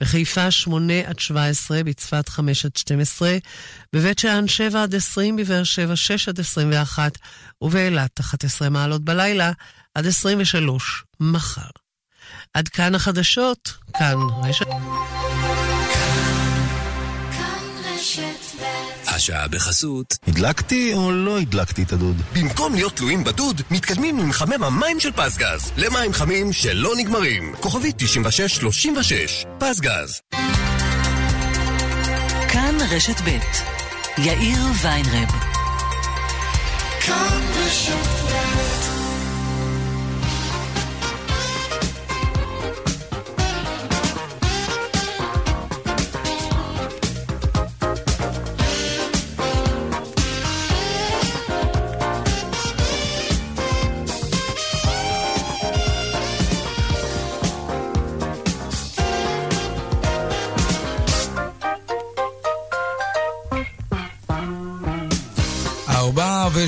בחיפה 8 עד 17, בצפת 5 עד 12, בבית שאן 7 עד 20, בבאר שבע 6 עד 21, ובאילת 11 מעלות בלילה עד 23 מחר. עד כאן החדשות, כאן רשת... השעה בחסות. הדלקתי או לא הדלקתי את הדוד? במקום להיות תלויים בדוד, מתקדמים עם מחמם המים של פסגז. למים חמים שלא נגמרים. כוכבית 9636. פסגז. כאן רשת ב' יאיר ויינרב. כאן רשת ב'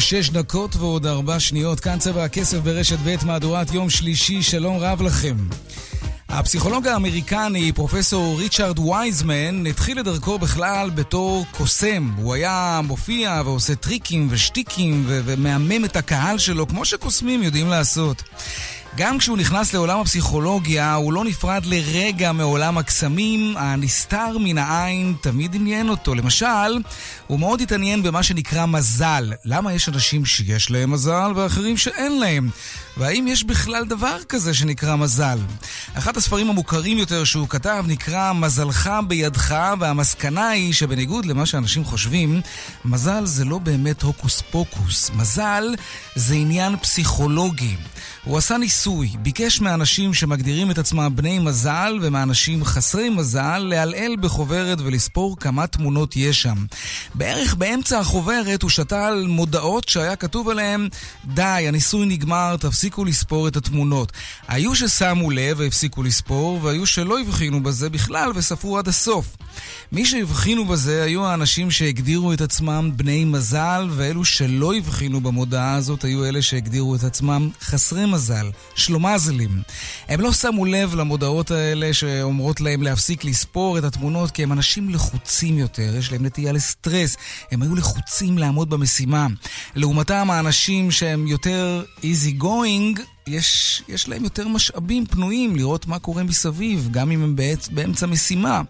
ושש דקות ועוד ארבע שניות, כאן צבע הכסף ברשת ב' מהדורת יום שלישי, שלום רב לכם. הפסיכולוג האמריקני, פרופסור ריצ'רד וייזמן, התחיל את דרכו בכלל בתור קוסם. הוא היה מופיע ועושה טריקים ושטיקים ו- ומהמם את הקהל שלו, כמו שקוסמים יודעים לעשות. גם כשהוא נכנס לעולם הפסיכולוגיה, הוא לא נפרד לרגע מעולם הקסמים, הנסתר מן העין תמיד עניין אותו. למשל, הוא מאוד התעניין במה שנקרא מזל. למה יש אנשים שיש להם מזל ואחרים שאין להם? והאם יש בכלל דבר כזה שנקרא מזל? אחד הספרים המוכרים יותר שהוא כתב נקרא מזלך בידך, והמסקנה היא שבניגוד למה שאנשים חושבים, מזל זה לא באמת הוקוס פוקוס. מזל זה עניין פסיכולוגי. הוא עשה ניסוי, ביקש מאנשים שמגדירים את עצמם בני מזל ומאנשים חסרי מזל לעלעל בחוברת ולספור כמה תמונות יש שם. בערך באמצע החוברת הוא שתל מודעות שהיה כתוב עליהן די, הניסוי נגמר, תפסיקו לספור את התמונות. היו ששמו לב והפסיקו לספור, והיו שלא הבחינו בזה בכלל וספרו עד הסוף. מי שהבחינו בזה היו האנשים שהגדירו את עצמם בני מזל, ואלו שלא הבחינו במודעה הזאת היו אלה שהגדירו את עצמם חסרי מזל, שלומזלים. הם לא שמו לב למודעות האלה שאומרות להם להפסיק לספור את התמונות כי הם אנשים לחוצים יותר, יש להם נטייה לסטרס, הם היו לחוצים לעמוד במשימה. לעומתם האנשים שהם יותר easy going יש, יש להם יותר משאבים פנויים לראות מה קורה מסביב, גם אם הם באצ... באמצע משימה.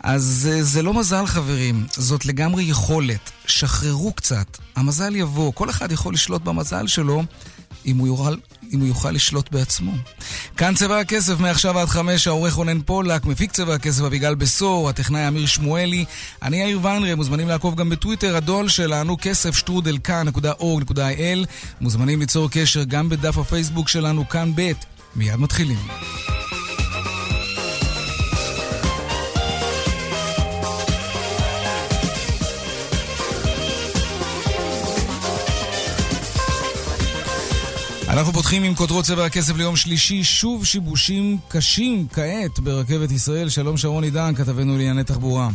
אז אה, זה לא מזל, חברים, זאת לגמרי יכולת. שחררו קצת, המזל יבוא. כל אחד יכול לשלוט במזל שלו אם הוא יוכל, אם הוא יוכל לשלוט בעצמו. כאן צבע הכסף, מעכשיו עד חמש, העורך רונן פולק, מפיק צבע הכסף אביגל בשור, הטכנאי אמיר שמואלי, אני יאיר ויינרי, מוזמנים לעקוב גם בטוויטר, הדואל שלנו, כסף שטרודל כאן.org.il, מוזמנים ליצור קשר גם בדף הפייסבוק שלנו, כאן ב', מיד מתחילים. אנחנו פותחים עם כותרות צבע הכסף ליום שלישי, שוב שיבושים קשים כעת ברכבת ישראל. שלום שרון עידן, כתבנו לענייני תחבורה.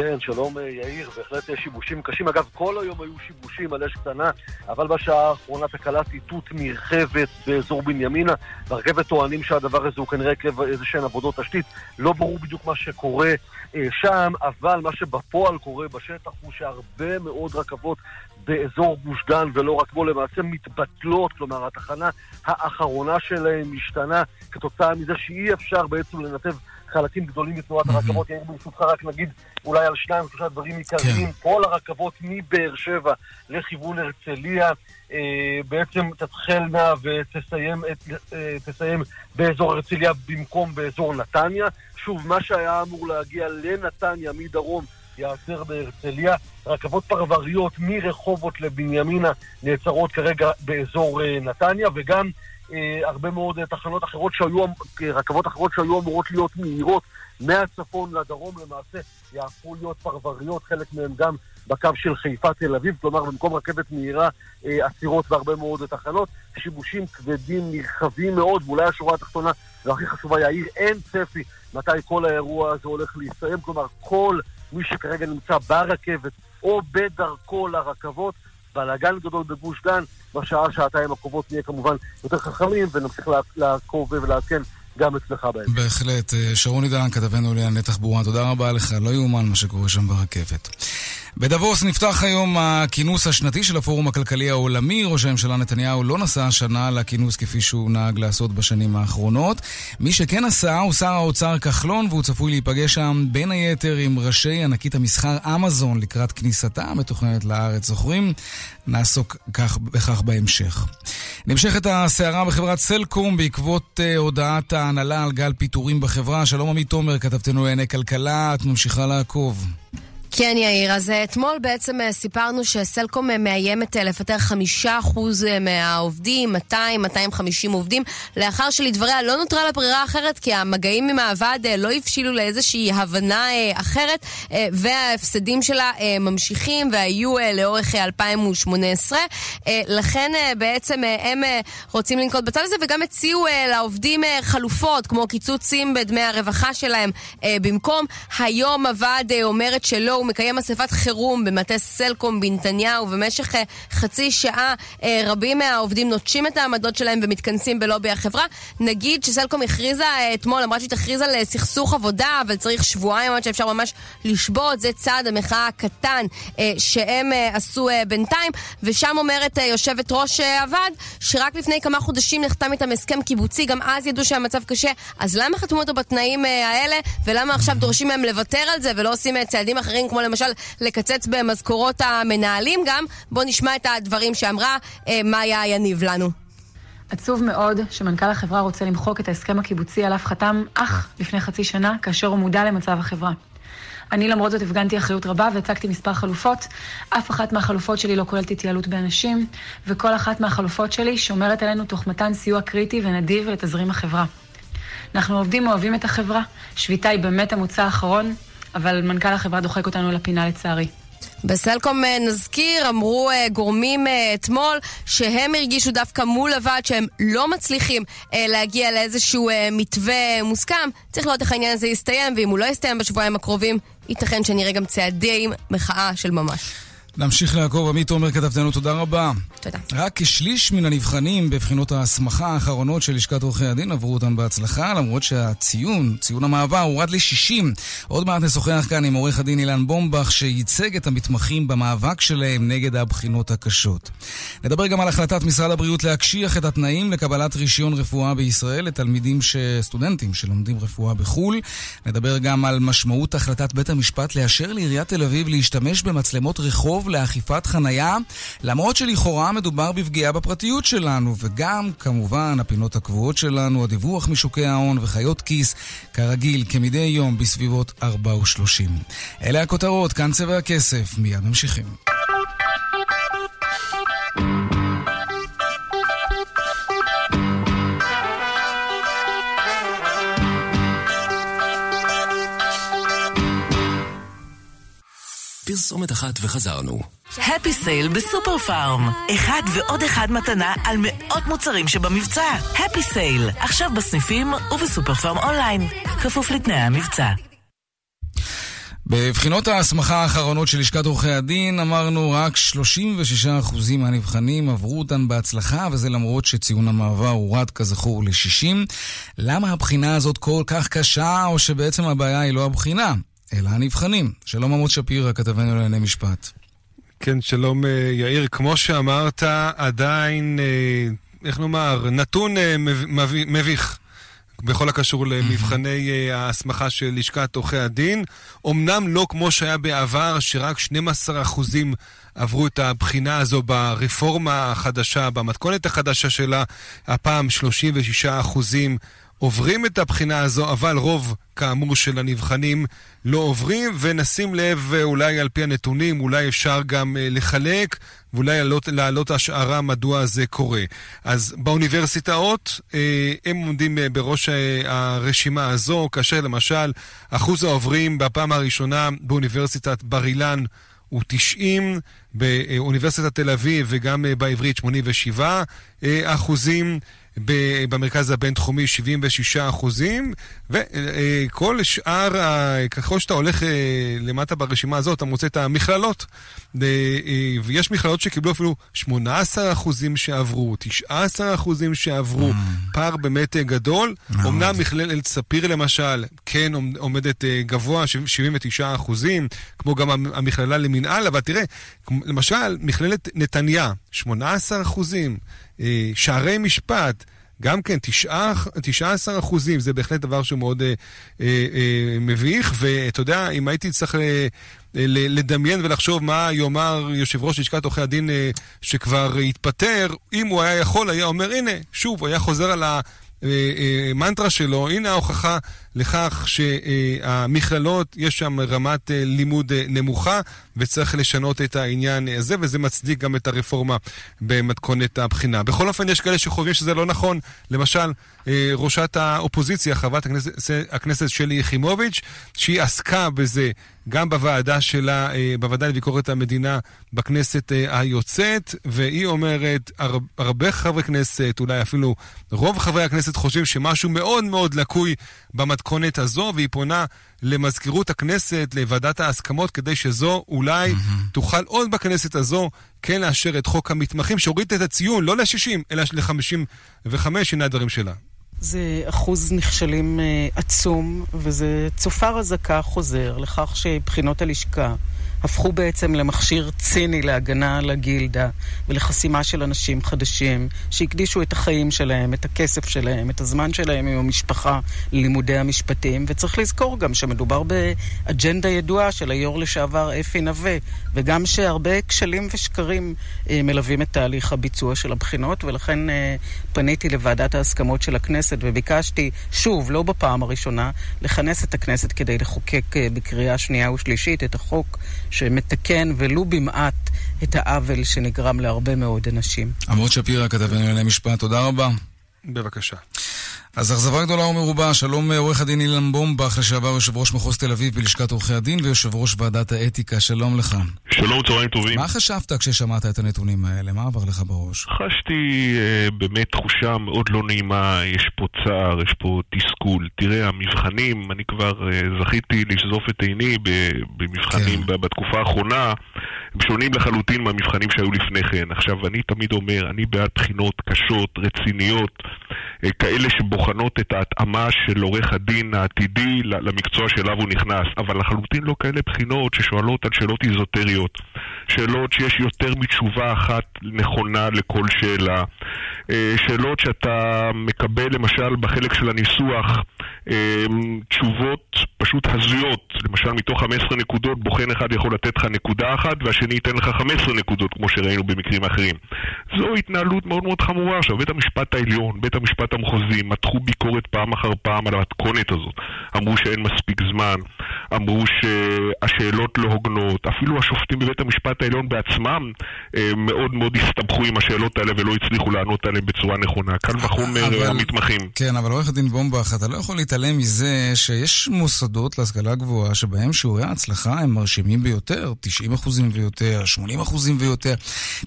כן, שלום אה, יאיר, בהחלט יש שיבושים קשים. אגב, כל היום היו שיבושים על אש קטנה, אבל בשעה האחרונה תקלת איתות נרחבת באזור בנימינה. ברכבת טוענים שהדבר הזה הוא כנראה עקב איזה שהן עבודות תשתית. לא ברור בדיוק מה שקורה אה, שם, אבל מה שבפועל קורה בשטח הוא שהרבה מאוד רכבות באזור גוש דן ולא רק בו למעשה מתבטלות, כלומר התחנה האחרונה שלהם משתנה כתוצאה מזה שאי אפשר בעצם לנתב חלקים גדולים מתנועת הרכבות. יאיר, ברשותך רק נגיד אולי על שניים או שלושה דברים עיקריים. כן. כל הרכבות מבאר שבע לכיוון הרצליה אה, בעצם תתחלנה ותסיים את, אה, תסיים באזור הרצליה במקום באזור נתניה. שוב, מה שהיה אמור להגיע לנתניה מדרום ייעצר בהרצליה. רכבות פרבריות מרחובות לבנימינה נעצרות כרגע באזור אה, נתניה, וגם הרבה מאוד תחנות אחרות שהיו, רכבות אחרות שהיו אמורות להיות מהירות מהצפון לדרום למעשה יהפכו להיות פרבריות, חלק מהן גם בקו של חיפה תל אביב, כלומר במקום רכבת מהירה אה, עצירות בהרבה מאוד תחנות, שיבושים כבדים נרחבים מאוד, ואולי השורה התחתונה והכי חשובה יאיר, אין צפי מתי כל האירוע הזה הולך להסתיים, כלומר כל מי שכרגע נמצא ברכבת או בדרכו לרכבות, בלאגן גדול בגוש דן, בשעה, שעתיים הקרובות נהיה כמובן יותר חכמים ונמשיך לעקוב ולעדכן גם אצלך בהמשך. בהחלט. שרון עידן, כתבנו לענייני תחבורה, תודה רבה לך. לא יאומן מה שקורה שם ברכבת. בדבוס נפתח היום הכינוס השנתי של הפורום הכלכלי העולמי. ראש הממשלה נתניהו לא נסע השנה לכינוס כפי שהוא נהג לעשות בשנים האחרונות. מי שכן נסע הוא שר האוצר כחלון, והוא צפוי להיפגש שם בין היתר עם ראשי ענקית המסחר אמזון לקראת כניסתה המתוכננת לארץ. זוכרים? נעסוק כך, בכך בהמשך. נמשכת הסערה בחברת סלקום בעקבות uh, הודעת ההנהלה על גל פיטורים בחברה. שלום עמית תומר, כתבתנו לענייני כלכלה, את ממשיכה לעקוב. כן, יאיר. אז אה, אתמול בעצם אה, סיפרנו שסלקום אה, מאיימת לפטר חמישה אחוז מהעובדים, 200-250 עובדים, לאחר שלדבריה לא נותרה לה ברירה אחרת, כי המגעים עם הוועד לא הבשילו לאיזושהי הבנה אחרת, וההפסדים שלה ממשיכים והיו לאורך 2018. לכן בעצם הם רוצים לנקוט בצד הזה, וגם הציעו לעובדים חלופות, כמו קיצוצים בדמי הרווחה שלהם במקום. היום הוועד אומרת שלא, הוא מקיים אספת חירום במטה סלקום בנתניהו, ובמשך אה, חצי שעה אה, רבים מהעובדים נוטשים את העמדות שלהם ומתכנסים בלובי החברה. נגיד שסלקום הכריזה אה, אתמול, למרות שהיא תכריז על סכסוך עבודה, אבל צריך שבועיים עד שאפשר ממש לשבות, זה צעד המחאה הקטן שהם עשו בינתיים, ושם אומרת יושבת ראש הוועד, שרק לפני כמה חודשים נחתם איתם הסכם קיבוצי, גם אז ידעו שהמצב קשה, אז למה חתמו אותו בתנאים האלה, ולמה עכשיו דורשים מהם לוותר על זה ולא עושים צעדים אחרים כמו למשל לקצץ במשכורות המנהלים גם. בואו נשמע את הדברים שאמרה אה, מאיה יניב לנו. עצוב מאוד שמנכ"ל החברה רוצה למחוק את ההסכם הקיבוצי עליו חתם אך לפני חצי שנה, כאשר הוא מודע למצב החברה. אני למרות זאת הפגנתי אחריות רבה והצגתי מספר חלופות. אף אחת מהחלופות שלי לא כוללת התייעלות באנשים, וכל אחת מהחלופות שלי שומרת עלינו תוך מתן סיוע קריטי ונדיב לתזרים החברה. אנחנו עובדים אוהבים את החברה, שביתה היא באמת המוצא האחרון, אבל מנכ"ל החברה דוחק אותנו לפינה לצערי. בסלקום אה, נזכיר, אמרו אה, גורמים אה, אתמול שהם הרגישו דווקא מול הוועד שהם לא מצליחים להגיע לאיזשהו מתווה מוסכם. צריך לראות איך העניין הזה יסתיים, ואם הוא לא יסתיים בשבועיים הקרובים, ייתכן שנראה גם צעדי מחאה של ממש. נמשיך לעקוב. עמית עומר כתבתנו, תודה רבה. תודה. רק כשליש מן הנבחנים בבחינות ההסמכה האחרונות של לשכת עורכי הדין עברו אותם בהצלחה, למרות שהציון, ציון המעבר, הורד ל-60. עוד מעט נשוחח כאן עם עורך הדין אילן בומבך, שייצג את המתמחים במאבק שלהם נגד הבחינות הקשות. נדבר גם על החלטת משרד הבריאות להקשיח את התנאים לקבלת רישיון רפואה בישראל לתלמידים, ש... סטודנטים שלומדים רפואה בחו"ל. נדבר גם על משמעות החלטת בית המשפט לאשר לעיריית תל אביב להשתמש במצלמות רחוב לאכיפת חנייה, למרות שלכאורה מדובר בפגיעה בפרטיות שלנו, וגם, כמובן, הפינות הקבועות שלנו, הדיווח משוקי ההון וחיות כיס, כרגיל, כמדי יום, בסביבות 4 ו-30. אלה הכותרות, כאן צבע הכסף, מיד ממשיכים. פרסומת אחת וחזרנו. הפי סייל בסופר פארם. אחד ועוד אחד מתנה על מאות מוצרים שבמבצע. הפי סייל, עכשיו בסניפים ובסופר פארם אונליין. כפוף לתנאי המבצע. בבחינות ההסמכה האחרונות של לשכת עורכי הדין אמרנו רק 36% מהנבחנים עברו אותן בהצלחה וזה למרות שציון המעבר הורד כזכור ל-60. למה הבחינה הזאת כל כך קשה או שבעצם הבעיה היא לא הבחינה? אלא הנבחנים. שלום עמוד שפירא, כתבנו לענייני משפט. כן, שלום אה, יאיר. כמו שאמרת, עדיין, אה, איך נאמר, נתון אה, מביך. בכל הקשור למבחני ההסמכה של לשכת עורכי הדין. אמנם לא כמו שהיה בעבר, שרק 12% עברו את הבחינה הזו ברפורמה החדשה, במתכונת החדשה שלה, הפעם 36% עוברים את הבחינה הזו, אבל רוב, כאמור, של הנבחנים לא עוברים, ונשים לב, אה, אולי על פי הנתונים, אולי אפשר גם אה, לחלק, ואולי להעלות, השערה מדוע זה קורה. אז באוניברסיטאות, אה, הם עומדים בראש הרשימה הזו, כאשר למשל, אחוז העוברים בפעם הראשונה באוניברסיטת בר אילן הוא 90, באוניברסיטת תל אביב וגם בעברית 87 אחוזים. במרכז הבינתחומי 76 אחוזים, וכל שאר, ככל שאתה הולך למטה ברשימה הזאת, אתה מוצא את המכללות. ויש מכללות שקיבלו אפילו 18 אחוזים שעברו, 19 אחוזים שעברו, mm. פער באמת גדול. אמנם מכללת ספיר למשל, כן עומדת גבוה, 79 אחוזים, כמו גם המכללה למינהל, אבל תראה, למשל, מכללת נתניה, 18 אחוזים, שערי משפט, גם כן, 19 אחוזים, זה בהחלט דבר שהוא מאוד אה, אה, אה, מביך, ואתה יודע, אם הייתי צריך אה, לדמיין ולחשוב מה יאמר יושב ראש לשכת עורכי הדין אה, שכבר התפטר, אם הוא היה יכול, היה אומר, הנה, שוב, הוא היה חוזר על ה... מנטרה שלו, הנה ההוכחה לכך שהמכללות, יש שם רמת לימוד נמוכה וצריך לשנות את העניין הזה, וזה מצדיק גם את הרפורמה במתכונת הבחינה. בכל אופן, יש כאלה שחושבים שזה לא נכון. למשל, ראשת האופוזיציה, חברת הכנסת, הכנסת שלי יחימוביץ', שהיא עסקה בזה גם בוועדה שלה, בוועדה לביקורת המדינה בכנסת היוצאת, והיא אומרת, הרבה חברי כנסת, אולי אפילו רוב חברי הכנסת חושבים שמשהו מאוד מאוד לקוי במתכונת הזו, והיא פונה למזכירות הכנסת, לוועדת ההסכמות, כדי שזו אולי mm-hmm. תוכל עוד בכנסת הזו כן לאשר את חוק המתמחים, שהוריד את הציון לא ל-60, אלא ל-55, הנה הדברים שלה. זה אחוז נכשלים עצום, וזה צופר אזעקה חוזר לכך שבחינות הלשכה הפכו בעצם למכשיר ציני להגנה על הגילדה ולחסימה של אנשים חדשים שהקדישו את החיים שלהם, את הכסף שלהם, את הזמן שלהם עם המשפחה ללימודי המשפטים. וצריך לזכור גם שמדובר באג'נדה ידועה של היו"ר לשעבר אפי נווה, וגם שהרבה כשלים ושקרים אה, מלווים את תהליך הביצוע של הבחינות, ולכן אה, פניתי לוועדת ההסכמות של הכנסת וביקשתי, שוב, לא בפעם הראשונה, לכנס את הכנסת כדי לחוקק אה, בקריאה שנייה ושלישית את החוק שמתקן ולו במעט את העוול שנגרם להרבה מאוד אנשים. עמוד שפירא, כתב לענייני משפט, תודה רבה. בבקשה. אז אכזבה גדולה ומרובה, שלום עורך הדין אילן בומבך, לשעבר יושב ראש מחוז תל אביב בלשכת עורכי הדין ויושב ראש ועדת האתיקה, שלום לך. שלום, צהריים טובים. מה חשבת כששמעת את הנתונים האלה? מה עבר לך בראש? חשתי אה, באמת תחושה מאוד לא נעימה, יש פה צער, יש פה תסכול. תראה, המבחנים, אני כבר אה, זכיתי לשזוף את עיני במבחנים כן. בתקופה האחרונה, הם שונים לחלוטין מהמבחנים שהיו לפני כן. עכשיו, אני תמיד אומר, אני בעד בחינות קשות, רציניות, אה, כאלה שבוחנות את ההתאמה של עורך הדין העתידי למקצוע שאליו הוא נכנס, אבל לחלוטין לא כאלה בחינות ששואלות על שאלות איזוטריות, שאלות שיש יותר מתשובה אחת נכונה לכל שאלה, אה, שאלות שאתה מקבל למשל בחלק של הניסוח אה, תשובות פשוט הזויות, למשל מתוך 15 נקודות בוחן אחד יכול לתת לך נקודה אחת והשני ייתן לך 15 נקודות כמו שראינו במקרים אחרים. זו התנהלות מאוד מאוד חמורה. עכשיו בית המשפט העליון, בית המשפט המחוזי, מתחו ביקורת פעם אחר פעם על המתכונת הזאת. אמרו שאין מספיק זמן, אמרו שהשאלות לא הוגנות, אפילו השופטים בבית המשפט העליון בעצמם אה, מאוד מאוד הסתבכו עם השאלות האלה ולא הצליחו לענות עליהן בצורה נכונה. קל וחומר המתמחים. כן, אבל עורך הדין בומבך, אתה לא יכול להתעלם מזה שיש מוסדות להשכלה גבוהה שבהם שיעורי ההצלחה הם מרשימים ביותר, 90% ויותר, 80% ויותר.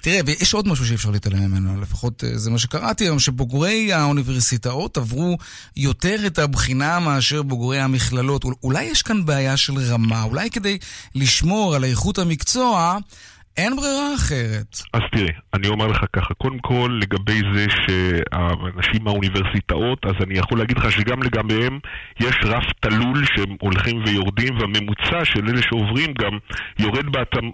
תראה, ויש עוד משהו שאי אפשר להתעלם ממנו, לפחות אה, זה מה שקראתי היום, שבוגרי האוניברסיטאות עברו יותר את הבחינה מאשר בוגרי המכללות. אולי יש כאן בעיה של רמה, אולי כדי לשמור על איכות המקצוע, אין ברירה אחרת. אז תראה, אני אומר לך ככה, קודם כל לגבי זה שהאנשים מהאוניברסיטאות, אז אני יכול להגיד לך שגם לגביהם יש רף תלול שהם הולכים ויורדים, והממוצע של אלה שעוברים גם יורד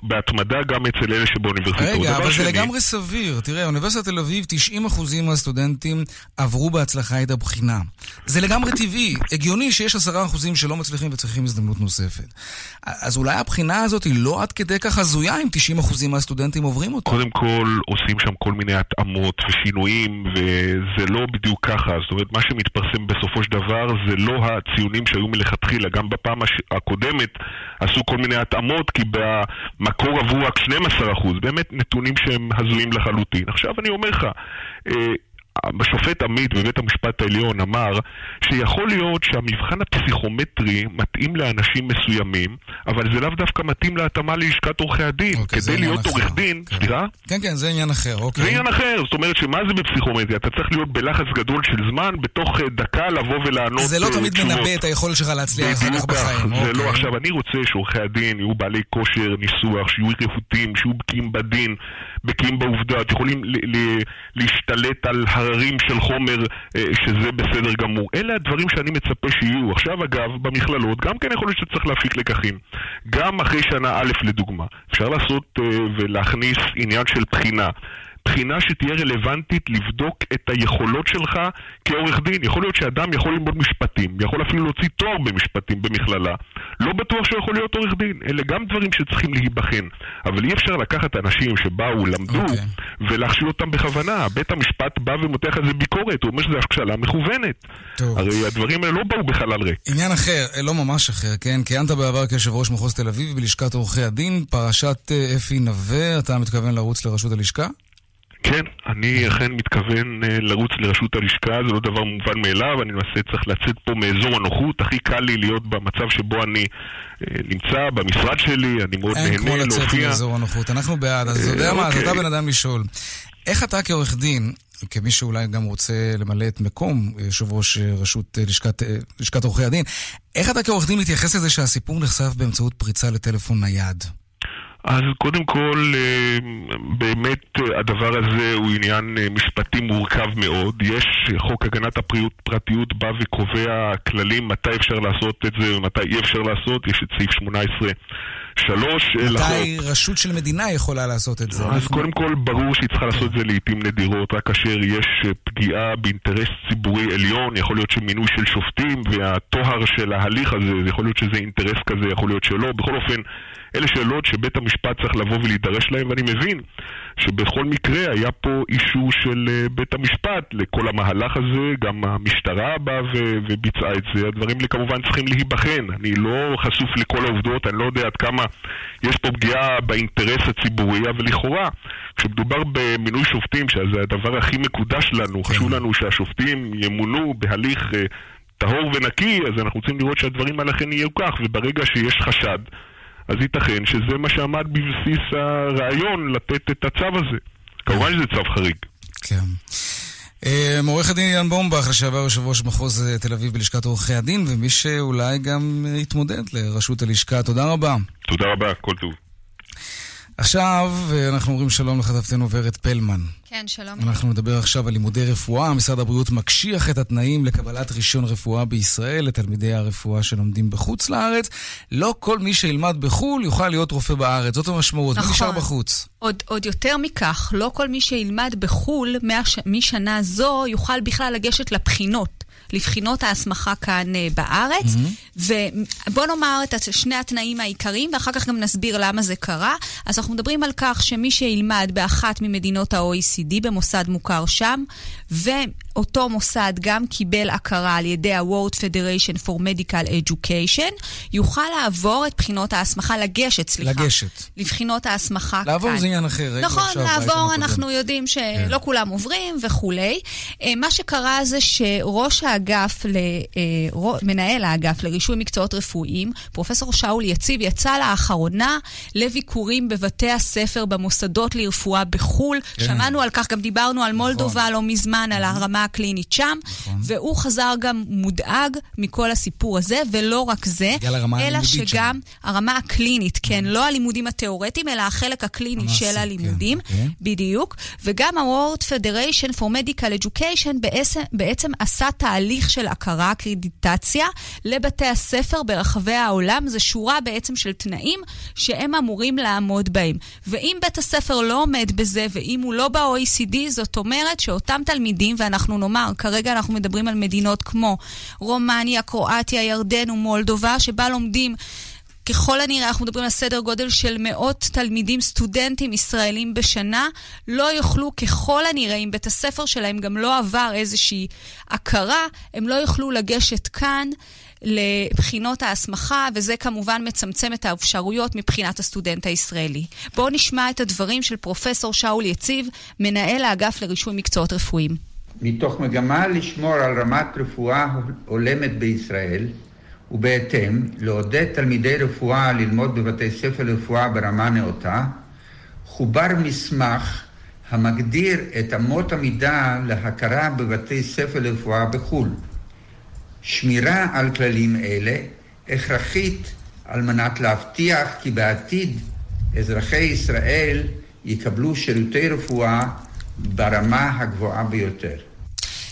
בהתמדה גם אצל אלה שבאוניברסיטאות. רגע, אבל שני... זה לגמרי סביר. תראה, אוניברסיטת תל אביב, 90% מהסטודנטים עברו בהצלחה את הבחינה. זה לגמרי טבעי, הגיוני שיש 10% שלא מצליחים וצריכים הזדמנות נוספת. אז אולי הבחינה הזאת היא לא עד כדי כך הזויה אם 90% אחוזים מהסטודנטים עוברים אותו. קודם כל, עושים שם כל מיני התאמות ושינויים, וזה לא בדיוק ככה. זאת אומרת, מה שמתפרסם בסופו של דבר זה לא הציונים שהיו מלכתחילה. גם בפעם הקודמת עשו כל מיני התאמות, כי במקור עברו רק 12 אחוז. באמת נתונים שהם הזויים לחלוטין. עכשיו אני אומר לך, אה, השופט עמית בבית המשפט העליון אמר שיכול להיות שהמבחן הפסיכומטרי מתאים לאנשים מסוימים, אבל זה לאו דווקא מתאים להתאמה ללשכת עורכי הדין. אוקיי, כדי להיות. עורך דין, כן. סליחה? כן, כן, זה עניין אחר, אוקיי. זה עניין אחר, זאת אומרת שמה זה בפסיכומטרי? אתה צריך להיות בלחץ גדול של זמן, בתוך אה, דקה לבוא ולענות זה לא אה, תמיד תשובות. מנבא את היכולת שלך להצליח אחר כך בחיים. זה אוקיי. לא עכשיו, אני רוצה שעורכי הדין יהיו בעלי כושר ניסוח, שיהיו רהוטים, שיהיו בקיאים בדין, בקיאים בעובדות, יכולים ל- ל- להשתלט על הררים של חומר אה, שזה בסדר גמור. אלה הדברים שאני מצפה שיהיו. עכשיו אגב, במכללות, גם כן יכול להיות שצריך להפיק לקחים. גם אחרי שנה א' לדוגמה, אפשר לעשות אה, ולהכניס עניין של בחינה. בחינה שתהיה רלוונטית לבדוק את היכולות שלך כעורך דין. יכול להיות שאדם יכול ללמוד משפטים, יכול אפילו להוציא תואר במשפטים במכללה. לא בטוח שהוא יכול להיות עורך דין. אלה גם דברים שצריכים להיבחן. אבל אי אפשר לקחת אנשים שבאו, למדו, אוקיי. ולהכשיל אותם בכוונה. בית המשפט בא ומותח על זה ביקורת, הוא אומר שזו השכלה מכוונת. טוב. הרי הדברים האלה לא באו בחלל ריק. עניין אחר, אה, לא ממש אחר, כן? כיהנת בעבר כיושב ראש מחוז תל אביב בלשכת עורכי הדין, פרשת אה, אפי נווה, אתה מתכוון לרוץ לראשות הלשכה? כן, אני אכן מתכוון אה, לרוץ לראשות הלשכה, זה לא דבר מובן מאליו, אני למעשה צריך לצאת פה מאזור הנוחות, הכי קל לי להיות במצב שבו אני אה, נמצא, במשרד שלי, אני מאוד אין כמו נהנה לצאת להופיע. מאזור הנוחות, אנחנו בעד, אז אתה אה, יודע מה, אז אוקיי. אתה בן אדם לשאול. איך אתה כעורך דין, כמי שאולי גם רוצה למלא את מקום יושב ראש רשות לשכת, לשכת עורכי הדין, איך אתה כעורך דין מתייחס לזה שהסיפור נחשף באמצעות פריצה לטלפון נייד? אז קודם כל, אה, באמת אה, הדבר הזה הוא עניין אה, משפטי מורכב מאוד. יש חוק הגנת הפרטיות, פרטיות בא וקובע כללים מתי אפשר לעשות את זה ומתי אי אפשר לעשות. יש את סעיף 18. שלוש אה, לחוק. מתי רשות של מדינה יכולה לעשות את זה? אז אנחנו- קודם כל, ברור שהיא צריכה לעשות את זה לעיתים נדירות, רק כאשר יש אה, פגיעה באינטרס ציבורי עליון, יכול להיות שמינוי של שופטים והטוהר של ההליך הזה, זה יכול להיות שזה אינטרס כזה, יכול להיות שלא. בכל אופן, אלה שאלות שבית המשפט צריך לבוא ולהידרש להן, ואני מבין שבכל מקרה היה פה אישור של אה, בית המשפט לכל המהלך הזה, גם המשטרה באה ו- וביצעה את זה. הדברים האלה כמובן צריכים להיבחן. אני לא חשוף לכל העובדות, אני לא יודע עד כמה יש פה פגיעה באינטרס הציבורי, אבל לכאורה, כשמדובר במינוי שופטים, שזה הדבר הכי מקודש לנו, חשוב לנו שהשופטים ימונו בהליך אה, טהור ונקי, אז אנחנו רוצים לראות שהדברים האלה אכן יהיו כך, וברגע שיש חשד, אז ייתכן שזה מה שעמד בבסיס הרעיון לתת את הצו הזה. כמובן שזה צו חריג. כן. אה, עורך הדין אילן בומבך, לשעבר יושב ראש מחוז אה, תל אביב בלשכת עורכי הדין, ומי שאולי גם אה, יתמודד לראשות הלשכה. תודה רבה. תודה רבה, כל טוב. עכשיו אה, אנחנו אומרים שלום לכתבתנו ורד פלמן. כן, שלום. אנחנו נדבר עכשיו על לימודי רפואה. משרד הבריאות מקשיח את התנאים לקבלת רישיון רפואה בישראל לתלמידי הרפואה שלומדים בחוץ לארץ. לא כל מי שילמד בחו"ל יוכל להיות רופא בארץ. זאת המשמעות. נכון. מי נשאר בחוץ? עוד, עוד יותר מכך, לא כל מי שילמד בחו"ל מהש... משנה זו יוכל בכלל לגשת לבחינות. לבחינות ההסמכה כאן uh, בארץ, mm-hmm. ובוא נאמר את שני התנאים העיקריים, ואחר כך גם נסביר למה זה קרה. אז אנחנו מדברים על כך שמי שילמד באחת ממדינות ה-OECD במוסד מוכר שם, ואותו מוסד גם קיבל הכרה על ידי ה-World Federation for Medical Education, יוכל לעבור את בחינות ההסמכה, לגשת, סליחה. לגשת. לבחינות ההסמכה כאן. לעבור זה עניין אחר. נכון, לעבור. אנחנו יודעים שלא כן. כולם עוברים וכולי. אה, מה שקרה זה שראש האגף, ל- אה, מנהל האגף לרישוי מקצועות רפואיים, פרופסור שאול יציב, יצא לאחרונה לביקורים בבתי הספר במוסדות לרפואה בחו"ל. כן. שמענו על כך, גם דיברנו על מולדובה לא מזמן, על הרמה הקלינית שם, והוא חזר גם מודאג מכל הסיפור הזה, ולא רק זה, אלא הלימודית שם. שגם הרמה הקלינית, כן, לא הלימודים התיאורטיים, אלא החלק הקליני של כן, הלימודים, אוקיי. בדיוק, וגם ה-World Federation for Medical Education בעצם, בעצם עשה תהליך של הכרה, קרדיטציה, לבתי הספר ברחבי העולם. זו שורה בעצם של תנאים שהם אמורים לעמוד בהם. ואם בית הספר לא עומד בזה, ואם הוא לא ב-OECD, זאת אומרת שאותם תלמידים, ואנחנו נאמר, כרגע אנחנו מדברים על מדינות כמו רומניה, קרואטיה, ירדן ומולדובה, שבה לומדים ככל הנראה, אנחנו מדברים על סדר גודל של מאות תלמידים, סטודנטים ישראלים בשנה, לא יוכלו ככל הנראה, אם בית הספר שלהם גם לא עבר איזושהי הכרה, הם לא יוכלו לגשת כאן לבחינות ההסמכה, וזה כמובן מצמצם את האפשרויות מבחינת הסטודנט הישראלי. בואו נשמע את הדברים של פרופסור שאול יציב, מנהל האגף לרישוי מקצועות רפואיים. מתוך מגמה לשמור על רמת רפואה הולמת בישראל, ובהתאם לעודד תלמידי רפואה ללמוד בבתי ספר לרפואה ברמה נאותה, חובר מסמך המגדיר את אמות המידה להכרה בבתי ספר לרפואה בחו"ל. שמירה על כללים אלה הכרחית על מנת להבטיח כי בעתיד אזרחי ישראל יקבלו שירותי רפואה ברמה הגבוהה ביותר.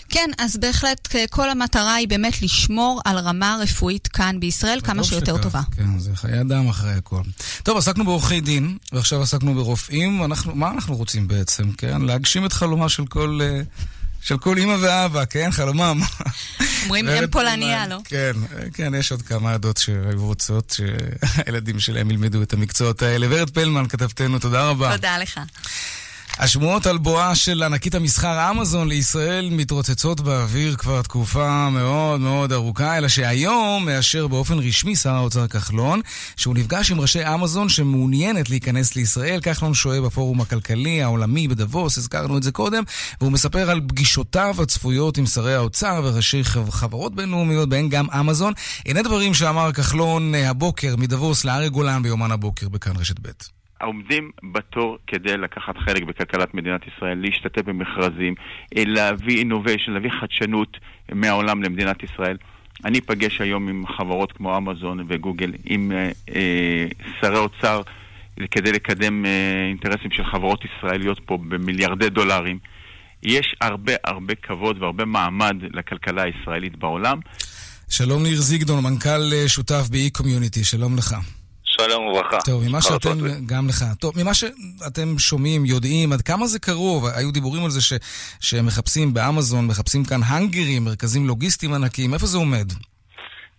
כן, אז בהחלט כל המטרה היא באמת לשמור על רמה רפואית כאן בישראל כמה שיותר שכך. טובה. כן, זה חיי אדם אחרי הכל. טוב, עסקנו בעורכי דין, ועכשיו עסקנו ברופאים. אנחנו, מה אנחנו רוצים בעצם, כן? להגשים את חלומה של כל... של כל אימא ואבא, כן? חלומם. אומרים אם פולניה, לא? כן, כן, יש עוד כמה עדות שהיו רוצות שהילדים שלהם ילמדו את המקצועות האלה. ורד פלמן, כתבתנו, תודה רבה. תודה לך. השמועות על בואה של ענקית המסחר אמזון לישראל מתרוצצות באוויר כבר תקופה מאוד מאוד ארוכה, אלא שהיום מאשר באופן רשמי שר האוצר כחלון, שהוא נפגש עם ראשי אמזון שמעוניינת להיכנס לישראל. כחלון שוהה בפורום הכלכלי העולמי בדבוס, הזכרנו את זה קודם, והוא מספר על פגישותיו הצפויות עם שרי האוצר וראשי חברות בינלאומיות, בהן גם אמזון. הנה דברים שאמר כחלון הבוקר מדבוס לארי גולן ביומן הבוקר בכאן רשת ב'. העומדים בתור כדי לקחת חלק בכלכלת מדינת ישראל, להשתתף במכרזים, אה, להביא innovation, להביא חדשנות מהעולם למדינת ישראל. אני אפגש היום עם חברות כמו אמזון וגוגל, עם אה, אה, שרי אוצר, כדי לקדם אה, אינטרסים של חברות ישראליות פה במיליארדי דולרים. יש הרבה הרבה כבוד והרבה מעמד לכלכלה הישראלית בעולם. שלום ניר זיגדון, מנכ"ל אה, שותף ב-e-community, שלום לך. שלום וברכה. טוב, ממה שאתם, גם לך, טוב, ממה שאתם שומעים, יודעים, עד כמה זה קרוב? היו דיבורים על זה ש, שמחפשים באמזון, מחפשים כאן האנגרים, מרכזים לוגיסטיים ענקיים, איפה זה עומד?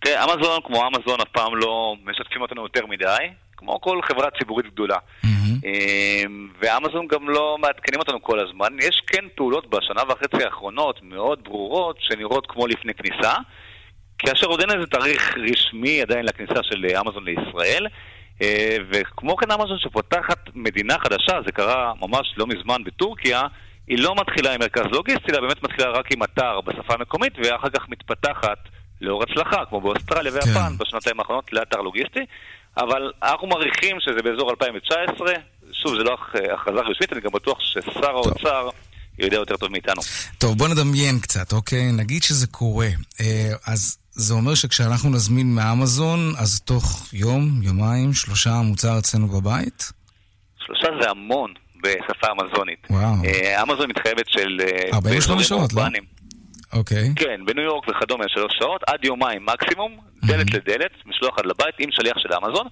תראה, אמזון כמו אמזון אף פעם לא משתפים אותנו יותר מדי, כמו כל חברה ציבורית גדולה. Mm-hmm. ואמזון גם לא מעדכנים אותנו כל הזמן. יש כן פעולות בשנה וחצי האחרונות מאוד ברורות שנראות כמו לפני כניסה. כאשר עוד אין איזה תאריך רשמי עדיין לכניסה של אמזון לישראל. אה, וכמו כן אמזון שפותחת מדינה חדשה, זה קרה ממש לא מזמן בטורקיה, היא לא מתחילה עם מרכז לוגיסטי, אלא באמת מתחילה רק עם אתר בשפה המקומית, ואחר כך מתפתחת לאור הצלחה, כמו באוסטרליה ויפן כן. בשנתיים האחרונות, לאתר לוגיסטי. אבל אנחנו מעריכים שזה באזור 2019, שוב, זה לא הכרזה רשמית, אני גם בטוח ששר האוצר... יודע יותר טוב מאיתנו. טוב, בוא נדמיין קצת, אוקיי? נגיד שזה קורה. אה, אז זה אומר שכשאנחנו נזמין מאמזון, אז תוך יום, יומיים, שלושה מוצר אצלנו בבית? שלושה זה המון בשפה אמזונית. וואו. אה, אמזון מתחייבת של... 48 אה, שעות, לא? אוקיי. כן, בניו יורק וכדומה שלוש שעות, עד יומיים מקסימום, דלת לדלת, משלוח עד לבית עם שליח של אמזון.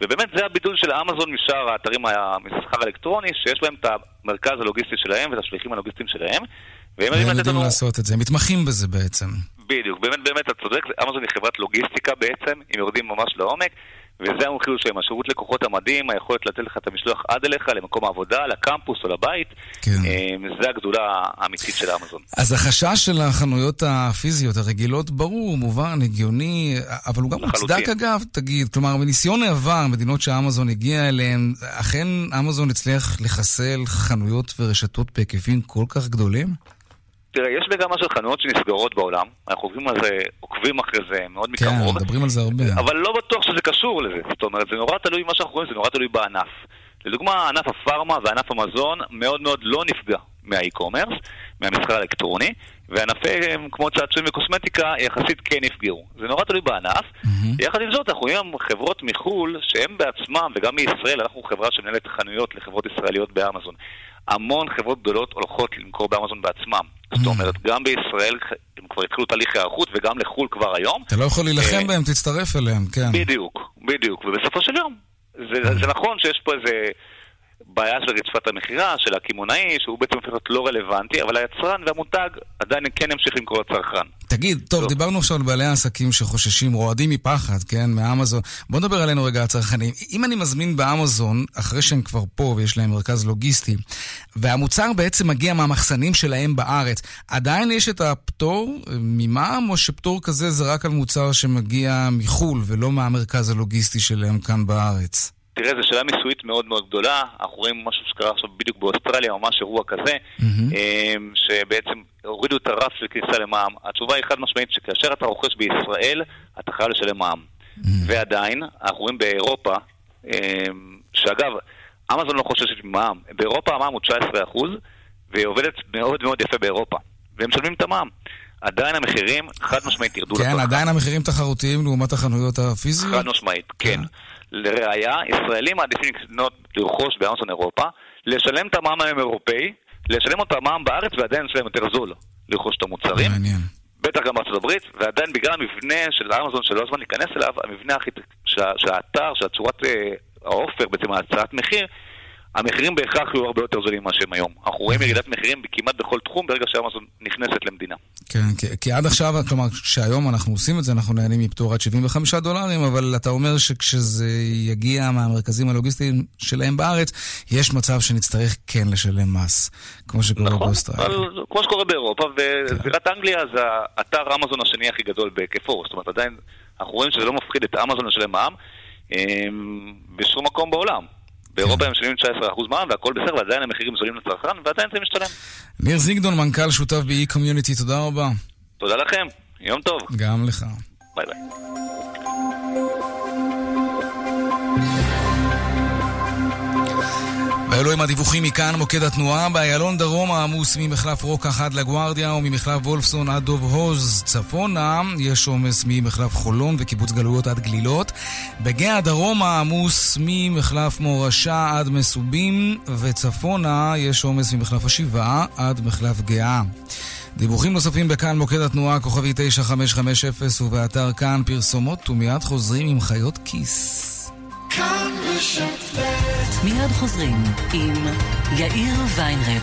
ובאמת זה הבידול של אמזון משאר האתרים המסחר האלקטרוני, שיש להם את המרכז הלוגיסטי שלהם ואת השליחים הלוגיסטיים שלהם. והם יודעים לנו... לעשות את זה, הם מתמחים בזה בעצם. בדיוק, באמת באמת אתה צודק, אמזון היא חברת לוגיסטיקה בעצם, הם יורדים ממש לעומק. וזה המומחיות שלהם, השירות לקוחות המדהים, היכולת לתת לך את המשלוח עד אליך, למקום העבודה, לקמפוס או לבית. כן. אמ, זה הגדולה האמיתית של אמזון. אז החשש של החנויות הפיזיות הרגילות ברור, מובן, הגיוני, אבל הוא גם מוצדק אגב, תגיד. כלומר, מניסיון העבר, מדינות שאמזון הגיע אליהן, אכן אמזון הצליח לחסל חנויות ורשתות בהיקפים כל כך גדולים? תראה, יש מגמה של חנויות שנסגרות בעולם, אנחנו עוקבים על זה, עוקבים אחרי זה מאוד מקרוב. כן, מדברים על זה הרבה. אבל לא בטוח שזה קשור לזה. זאת אומרת, זה נורא תלוי, מה שאנחנו רואים זה נורא תלוי בענף. לדוגמה, ענף הפארמה וענף המזון מאוד מאוד לא נפגע מהאי-קומרס, מהמסחר האלקטרוני, וענפי כמו צעצועים וקוסמטיקה יחסית כן נפגעו. זה נורא תלוי בענף. Mm-hmm. יחד עם זאת, אנחנו רואים חברות מחו"ל, שהן בעצמם, וגם מישראל, אנחנו חברה שמנהלת חנויות לחברות ישראליות באמזון. המון חברות גדולות הולכות למכור באמזון בעצמם. זאת אומרת, גם בישראל הם כבר התחילו תהליך היערכות וגם לחו"ל כבר היום. אתה לא יכול להילחם אה, בהם, תצטרף אליהם, כן. בדיוק, בדיוק. ובסופו של יום, זה נכון שיש פה איזה... בעיה של רצפת המכירה, של הקמעונאי, שהוא בעצם הופך להיות לא רלוונטי, אבל היצרן והמותג עדיין כן ימשיך למכור לצרכן. תגיד, טוב, טוב, דיברנו עכשיו על בעלי העסקים שחוששים, רועדים מפחד, כן, מאמזון. בוא נדבר עלינו רגע, הצרכנים. אם אני מזמין באמזון, אחרי שהם כבר פה ויש להם מרכז לוגיסטי, והמוצר בעצם מגיע מהמחסנים שלהם בארץ, עדיין יש את הפטור ממע"מ, או שפטור כזה זה רק על מוצר שמגיע מחו"ל ולא מהמרכז הלוגיסטי שלהם כאן בארץ? תראה, זו שאלה מיסויית מאוד מאוד גדולה. אנחנו רואים משהו שקרה עכשיו בדיוק באוסטרליה, ממש אירוע כזה, אמ, שבעצם הורידו את הרף של כניסה למע"מ. התשובה היא חד משמעית שכאשר אתה רוכש בישראל, אתה חייב לשלם מע"מ. ועדיין, אנחנו רואים באירופה, אמ, שאגב, אמזון לא חוששת ממע"מ. באירופה המע"מ הוא 19%, והיא עובדת מאוד מאוד יפה באירופה. והם משלמים את המע"מ. עדיין המחירים חד משמעית ירדו כן, עדיין המחירים תחרותיים לעומת החנויות הפיזיות? חד משמעית, כן. לראיה, ישראלים מעדיפים לקנות, לרכוש באמזון אירופה, לשלם את המע"מ היום האירופאי, לשלם את המע"מ בארץ ועדיין לשלם יותר זול לרכוש את המוצרים. מעניין. בטח גם בארצות הברית, ועדיין בגלל המבנה של אמזון שלא הזמן להיכנס אליו, המבנה הכי... שה- שהאתר, שהצורת האופר, בעצם ההצעת מחיר, המחירים בהכרח יהיו הרבה יותר זולים ממה שהם היום. אנחנו רואים ירידת מחירים כמעט בכל תחום ברגע שאמזון נכנסת למדינה. כן, כי, כי עד עכשיו, כלומר, כשהיום אנחנו עושים את זה, אנחנו נהנים מפטור עד 75 דולרים, אבל אתה אומר שכשזה יגיע מהמרכזים הלוגיסטיים שלהם בארץ, יש מצב שנצטרך כן לשלם מס, כמו שקורה נכון, באוסטרליה. אבל כמו שקורה באירופה, וזירת אנגליה זה האתר אמזון השני הכי גדול בהיקפו, זאת אומרת עדיין אנחנו רואים שזה לא מפחיד את אמזון לשלם מע"מ בשום מקום בעולם. באירופה הם משלמים 19% מע"מ והכל בסדר, ועדיין המחירים זולים לצרכן, ועדיין זה משתלם. ניר זיגדון, מנכ"ל שותף באי קומיוניטי, תודה רבה. תודה לכם, יום טוב. גם לך. ביי ביי. ואלו הם הדיווחים מכאן, מוקד התנועה. באיילון דרום העמוס ממחלף רוקח עד לגוארדיה וממחלף וולפסון עד דוב הוז צפונה. יש עומס ממחלף חולון וקיבוץ גלויות עד גלילות. בגאה דרום העמוס ממחלף מורשה עד מסובים וצפונה יש עומס ממחלף השבעה עד מחלף גאה. דיווחים נוספים בכאן מוקד התנועה כוכבי 9550 ובאתר כאן פרסומות ומיד חוזרים עם חיות כיס. מיד חוזרים עם יאיר ויינרב.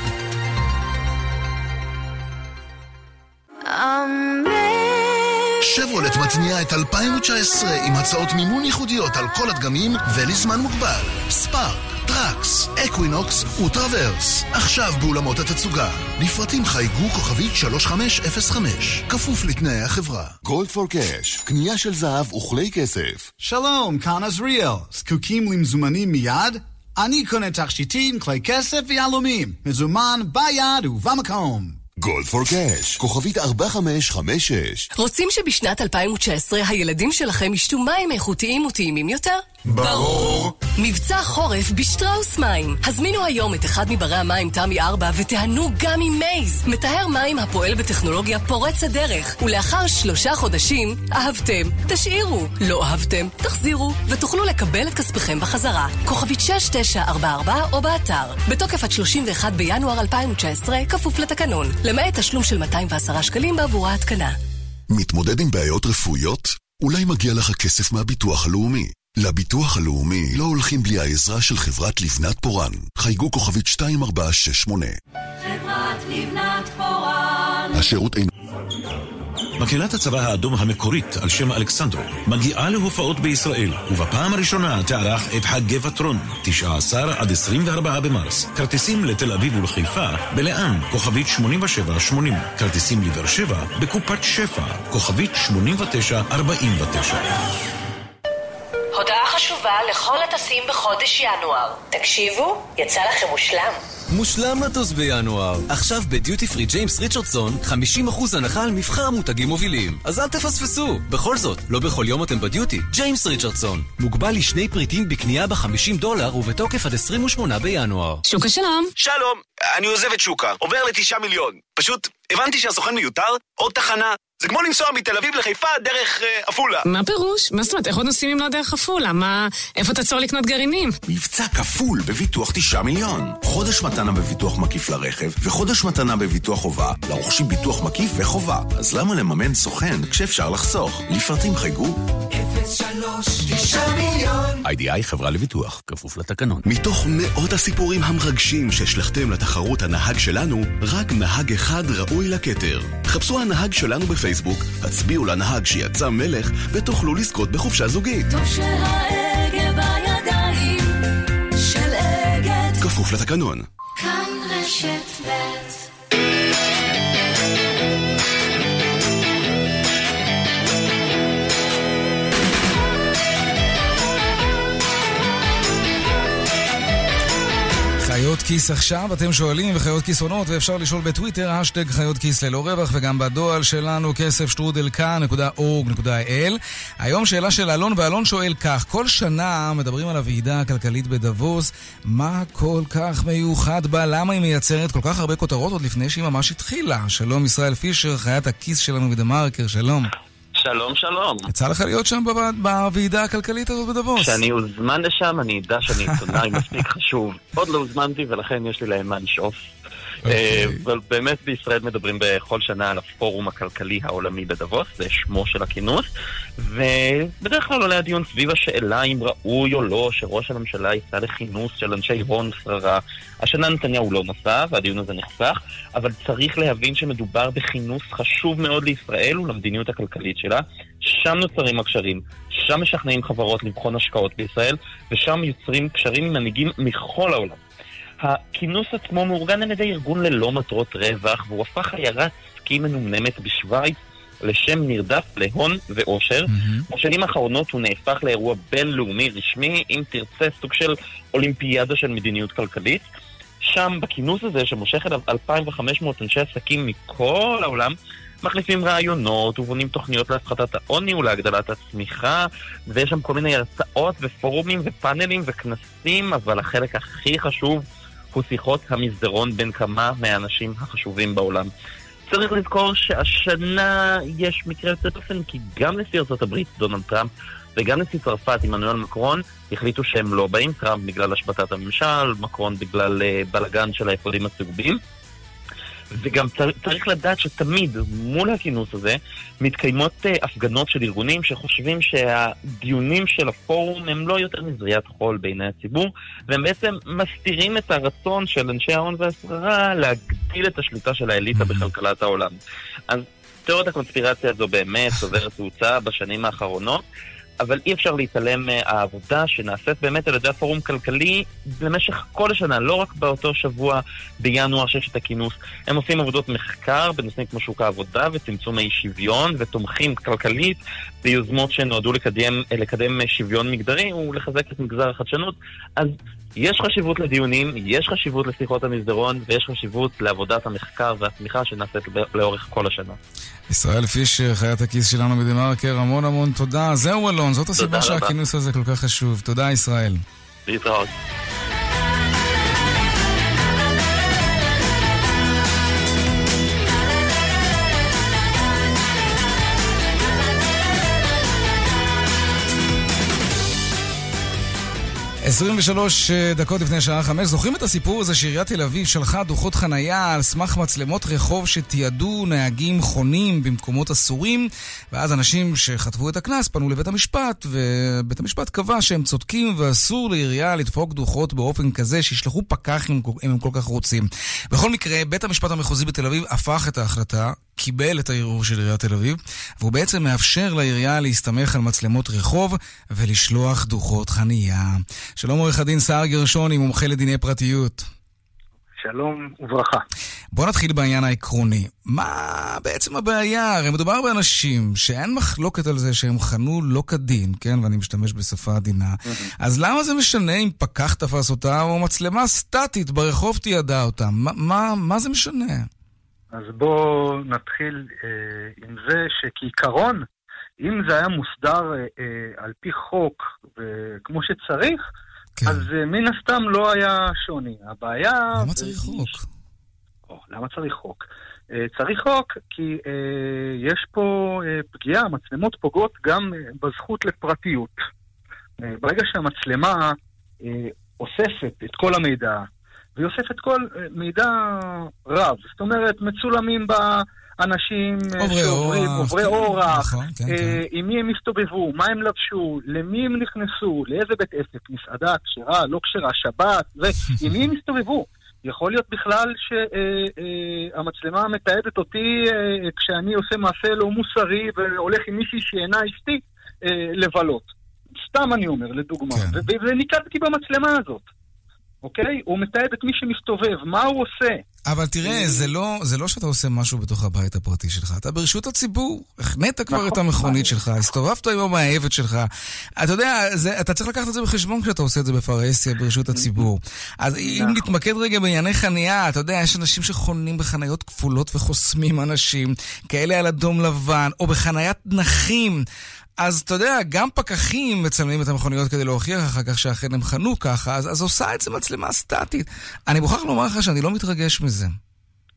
שברולט מתניעה את 2019 עם הצעות מימון ייחודיות על כל הדגמים ולזמן מוגבל. ספארק, טראקס, אקווינוקס וטראוורס. עכשיו באולמות התצוגה. לפרטים חייגו כוכבית 3505. כפוף לתנאי החברה. gold for cash, קנייה של זהב וכלי כסף. שלום, כאן עזריאל. זקוקים למזומנים מיד? אני קונה תכשיטים, כלי כסף ויהלומים. מזומן ביד ובמקום. גולד פור קאש, כוכבית 4556. רוצים שבשנת 2019 הילדים שלכם ישתו מים איכותיים וטעימים יותר? ברור. מבצע חורף בשטראוס מים. הזמינו היום את אחד מברי המים תמי 4 ותיהנו גם עם מייז. מטהר מים הפועל בטכנולוגיה פורצת דרך. ולאחר שלושה חודשים, אהבתם, תשאירו. לא אהבתם, תחזירו. ותוכלו לקבל את כספיכם בחזרה. כוכבית 6944 או באתר. בתוקף עד 31 בינואר 2019, כפוף לתקנון. למעט תשלום של 210 שקלים בעבור ההתקנה. מתמודד עם בעיות רפואיות? אולי מגיע לך כסף מהביטוח הלאומי. לביטוח הלאומי לא הולכים בלי העזרה של חברת לבנת פורן. חייגו כוכבית 2468. חברת לבנת פורן. השירות אינו... מקהלת הצבא האדום המקורית על שם אלכסנדרו מגיעה להופעות בישראל ובפעם הראשונה תערך את חג גבעתרון 19 עד 24 במרס. כרטיסים לתל אביב ולחיפה בלאן כוכבית 8780 כרטיסים לבאר שבע בקופת שפע כוכבית 8949 הודעה חשובה לכל הטסים בחודש ינואר. תקשיבו, יצא לכם מושלם. מושלם לטוס בינואר. עכשיו בדיוטי פרי ג'יימס ריצ'רדסון 50% הנחה על מבחר מותגים מובילים. אז אל תפספסו. בכל זאת, לא בכל יום אתם בדיוטי. ג'יימס ריצ'רדסון. מוגבל לשני פריטים בקנייה ב-50 דולר ובתוקף עד 28 בינואר. שוקה שלום. שלום, אני עוזב את שוקה, עובר לתשעה מיליון. פשוט הבנתי שהסוכן מיותר, עוד תחנה. זה כמו לנסוע מתל אביב לחיפה דרך אה, עפולה. מה פירוש? מה זאת אומרת, איך עוד נוסעים אם לא דרך עפולה? מה... איפה תעצור לקנות גרעינים? מבצע כפול בביטוח תשעה מיליון. חודש מתנה בביטוח מקיף לרכב, וחודש מתנה בביטוח חובה, לרוכשים ביטוח מקיף וחובה. אז למה לממן סוכן כשאפשר לחסוך? לפרטים חייגו 03 מיליון. איי-די-איי חברה לביטוח, כפוף לתקנון. מתוך מאות הסיפורים המרגשים שהשלכתם לתחרות הנהג שלנו, רק נהג אחד ראוי לכתר. חפשו הנהג שלנו בפייסבוק, הצביעו לנהג שיצא מלך, ותוכלו לזכות בחופשה זוגית. טוב שההגה בידיים של אגד. כפוף לתקנון. כאן רשת ב' כיס עכשיו, אתם שואלים וחיות כיס עונות, ואפשר לשאול בטוויטר, השטג חיות כיס ללא רווח, וגם בדואל שלנו, כסף שטרודל כאן.org.il. היום שאלה של אלון, ואלון שואל כך, כל שנה מדברים על הוועידה הכלכלית בדבוס, מה כל כך מיוחד בה? למה היא מייצרת כל כך הרבה כותרות עוד לפני שהיא ממש התחילה? שלום ישראל פישר, חיית הכיס שלנו בדה מרקר, שלום. שלום, שלום. יצא לך להיות שם בו- בוועידה הכלכלית הזאת בדבוס? כשאני אוזמן לשם, אני אדע שאני עיתונאי מספיק חשוב. עוד לא הוזמנתי, ולכן יש לי להם מה לשאוף. אה, אבל באמת בישראל מדברים בכל שנה על הפורום הכלכלי העולמי בדבוס, זה שמו של הכינוס, ובדרך כלל עולה הדיון סביב השאלה אם ראוי או לא שראש הממשלה ייסע לכינוס של אנשי הון שררה. השנה נתניהו לא נסע, והדיון הזה נחסך, אבל צריך להבין שמדובר בכינוס חשוב מאוד לישראל ולמדיניות הכלכלית שלה. שם נוצרים הקשרים, שם משכנעים חברות לבחון השקעות בישראל, ושם יוצרים קשרים עם מנהיגים מכל העולם. הכינוס עצמו מאורגן על ידי ארגון ללא מטרות רווח, והוא הפך עיירת סקי מנומנמת בשוויץ לשם נרדף להון ואושר. בשנים האחרונות הוא נהפך לאירוע בינלאומי רשמי, אם תרצה, סוג של אולימפיאדה של מדיניות כלכלית. שם, בכינוס הזה, שמושך אליו 2,500 אנשי עסקים מכל העולם, מחליפים רעיונות ובונים תוכניות להפחתת העוני ולהגדלת הצמיחה, ויש שם כל מיני הרצאות ופורומים ופאנלים וכנסים, אבל החלק הכי חשוב הוא שיחות המסדרון בין כמה מהאנשים החשובים בעולם. צריך לזכור שהשנה יש מקרה יוצא דופן, כי גם נשיא הברית, דונלד טראמפ, וגם נשיא צרפת, עמנואל מקרון, החליטו שהם לא באים, טראמפ בגלל השבתת הממשל, מקרון בגלל uh, בלאגן של האפודים הצהובים. וגם צר, צריך לדעת שתמיד מול הכינוס הזה מתקיימות uh, הפגנות של ארגונים שחושבים שהדיונים של הפורום הם לא יותר מזריית חול בעיני הציבור והם בעצם מסתירים את הרצון של אנשי ההון והשררה להגדיל את השליטה של האליטה בכלכלת העולם. אז תיאוריית הקונספירציה הזו באמת צוברת תאוצה בשנים האחרונות אבל אי אפשר להתעלם מהעבודה שנעשית באמת על ידי הפורום כלכלי במשך כל השנה, לא רק באותו שבוע בינואר שיש את הכינוס. הם עושים עבודות מחקר בנושאים כמו שוק העבודה וצמצום האי שוויון ותומכים כלכלית ביוזמות שנועדו לקדם, לקדם שוויון מגדרי ולחזק את מגזר החדשנות. אז יש חשיבות לדיונים, יש חשיבות לשיחות המסדרון ויש חשיבות לעבודת המחקר והתמיכה שנעשית לאורך כל השנה. ישראל פישר, חיית הכיס שלנו בדה מרקר, המון המון תודה. זהו אלון, זאת הסיבה. שהכינוס הזה כל כך חשוב. תודה ישראל. להתראות. עשרים ושלוש דקות לפני שעה חמש. זוכרים את הסיפור הזה שעיריית תל אביב שלחה דוחות חנייה על סמך מצלמות רחוב שתיעדו נהגים חונים במקומות אסורים, ואז אנשים שחטפו את הקנס פנו לבית המשפט, ובית המשפט קבע שהם צודקים ואסור לעירייה לדפוק דוחות באופן כזה שישלחו פקח אם הם כל כך רוצים. בכל מקרה, בית המשפט המחוזי בתל אביב הפך את ההחלטה, קיבל את הערעור של עיריית תל אביב, והוא בעצם מאפשר לעירייה להסתמך על מצלמות רחוב ולשלוח דוחות חנייה. שלום עורך הדין סער גרשוני, מומחה לדיני פרטיות. שלום וברכה. בוא נתחיל בעניין העקרוני. מה בעצם הבעיה? הרי מדובר באנשים שאין מחלוקת על זה שהם חנו לא כדין, כן? ואני משתמש בשפה עדינה. אז למה זה משנה אם פקח תפס אותם או מצלמה סטטית ברחוב תיעדה אותם? מה, מה, מה זה משנה? אז בואו נתחיל אה, עם זה שכעיקרון, אם זה היה מוסדר אה, אה, על פי חוק וכמו שצריך, כן. אז אה, מן הסתם לא היה שוני. הבעיה... למה צריך חוק? או, למה צריך חוק? אה, צריך חוק כי אה, יש פה אה, פגיעה, המצלמות פוגעות גם אה, בזכות לפרטיות. אה, ברגע שהמצלמה אה, אוספת את כל המידע, והיא אוספת כל אה, מידע רב, זאת אומרת, מצולמים בה אנשים אה, עוברי שעוברים, אורח, עוברי כן, אורח, נכון, כן, אה, כן. עם מי הם הסתובבו, מה הם לבשו, למי הם נכנסו, לאיזה בית עסק, מסעדה, כשרה, לא כשרה, שבת, ועם מי הם הסתובבו. יכול להיות בכלל שהמצלמה מתעדת אותי אה, כשאני עושה מעשה לא מוסרי והולך עם מישהי שאינה אשתי אה, לבלות. סתם אני אומר, לדוגמה. כן. וניקדתי במצלמה הזאת. אוקיי? הוא מתעד את מי שמסתובב, מה הוא עושה. אבל תראה, זה לא, זה לא שאתה עושה משהו בתוך הבית הפרטי שלך, אתה ברשות הציבור. החנית כבר נכון. את המכונית שלך, הסתובבת עם המאהבת שלך. אתה יודע, זה, אתה צריך לקחת את זה בחשבון כשאתה עושה את זה בפרהסיה, ברשות הציבור. אז אם נכון. נתמקד רגע בענייני חנייה, אתה יודע, יש אנשים שחונים בחניות כפולות וחוסמים אנשים, כאלה על אדום לבן, או בחניית נכים. אז אתה יודע, גם פקחים מצלמים את המכוניות כדי להוכיח אחר כך שאכן הם חנו ככה, אז, אז עושה את זה מצלמה סטטית. אני מוכרח לומר לך שאני לא מתרגש מזה.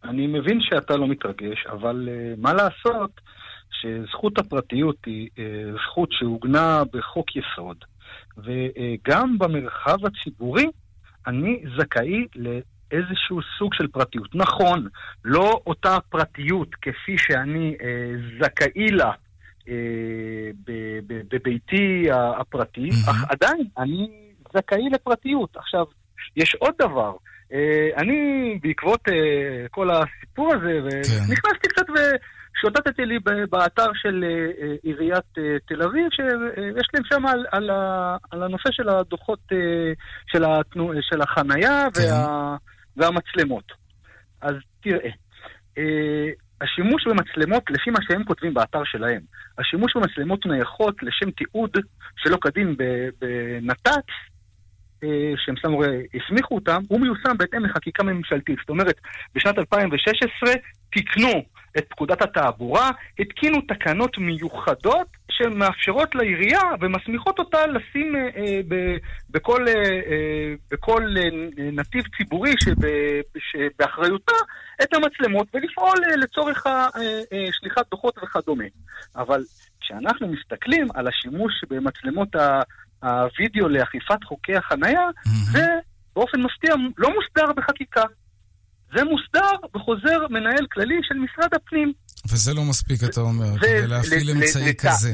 אני מבין שאתה לא מתרגש, אבל uh, מה לעשות שזכות הפרטיות היא uh, זכות שעוגנה בחוק יסוד, וגם במרחב הציבורי אני זכאי לאיזשהו סוג של פרטיות. נכון, לא אותה פרטיות כפי שאני uh, זכאי לה uh, בביתי הפרטי, אך עדיין אני זכאי לפרטיות. עכשיו, יש עוד דבר. Uh, אני, בעקבות uh, כל הסיפור הזה, כן. נכנסתי קצת ושוטטתי לי באתר של עיריית תל אביב, שיש להם שם על, על, על הנושא של הדוחות של, התנו, של החנייה וה, והמצלמות. אז תראה, השימוש במצלמות, לפי מה שהם כותבים באתר שלהם, השימוש במצלמות נייחות לשם תיעוד שלא כדין בנת"צ, אה, שהם שמו, הסמיכו אותם, הוא מיושם בהתאם לחקיקה ממשלתית. זאת אומרת, בשנת 2016 תיקנו את פקודת התעבורה, התקינו תקנות מיוחדות שמאפשרות לעירייה ומסמיכות אותה לשים אה, אה, ב- בכל, אה, אה, בכל אה, נתיב ציבורי שב, שבאחריותה את המצלמות ולפעול אה, לצורך אה, אה, שליחת דוחות וכדומה. אבל כשאנחנו מסתכלים על השימוש במצלמות ה... הווידאו לאכיפת חוקי החנייה, זה באופן מפתיע לא מוסדר בחקיקה. זה מוסדר בחוזר מנהל כללי של משרד הפנים. וזה לא מספיק, אתה אומר, ו- כדי להפעיל אמצעי כזה.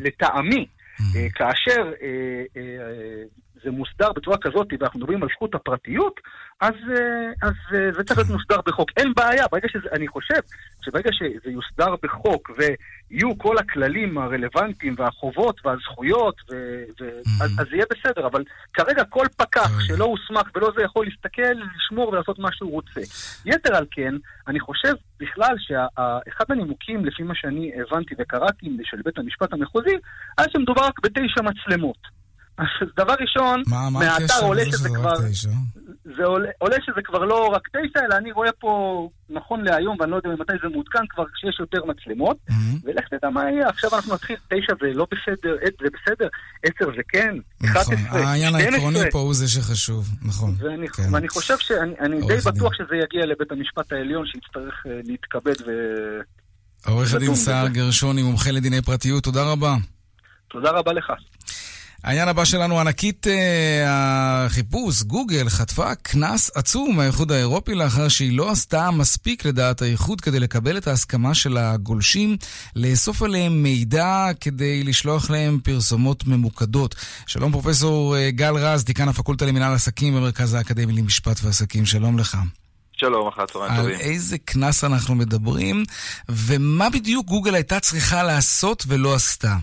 לטעמי, אה, כאשר אה, אה, מוסדר בצורה כזאת, ואנחנו מדברים על זכות הפרטיות, אז, אה, אז אה, זה צריך להיות מוסדר בחוק. אין בעיה, ברגע שזה, אני חושב שברגע שזה יוסדר בחוק ויהיו כל הכללים הרלוונטיים והחובות והזכויות, ו, ו, אז, אז יהיה בסדר, אבל כרגע כל פקח שלא הוסמך ולא זה יכול להסתכל, לשמור ולעשות מה שהוא רוצה. יתר על כן, אני חושב בכלל שאחד הנימוקים, לפי מה שאני הבנתי וקראתי של בית המשפט המחוזי, היה שמדובר רק בתשע מצלמות. דבר ראשון, מה, מה מהאתר עולה שזה כבר... זה עולה, עולה שזה כבר לא רק תשע, אלא אני רואה פה, נכון להיום, ואני לא יודע מתי זה מעודכן, כבר כשיש יותר מצלמות, ולך תדע מה יהיה, עכשיו אנחנו נתחיל, תשע זה לא בסדר, זה בסדר, עשר זה כן, נכון, 11, העניין 12. העקרוני פה הוא זה שחשוב, נכון. ואני, כן. ואני חושב שאני אני די. בטוח שזה יגיע לבית המשפט העליון, שיצטרך אה, להתכבד ו... עורך הדין סער. גרשוני, מומחה לדיני פרטיות, תודה רבה. תודה רבה לך. העניין הבא שלנו, ענקית אה, החיפוש, גוגל, חטפה קנס עצום מהאיחוד האירופי לאחר שהיא לא עשתה מספיק לדעת האיחוד כדי לקבל את ההסכמה של הגולשים לאסוף עליהם מידע כדי לשלוח להם פרסומות ממוקדות. שלום פרופסור אה, גל רז, דיקן הפקולטה למינהל עסקים במרכז האקדמי למשפט ועסקים, שלום לך. שלום, אחר צהריים על טובים. איזה קנס אנחנו מדברים, ומה בדיוק גוגל הייתה צריכה לעשות ולא עשתה?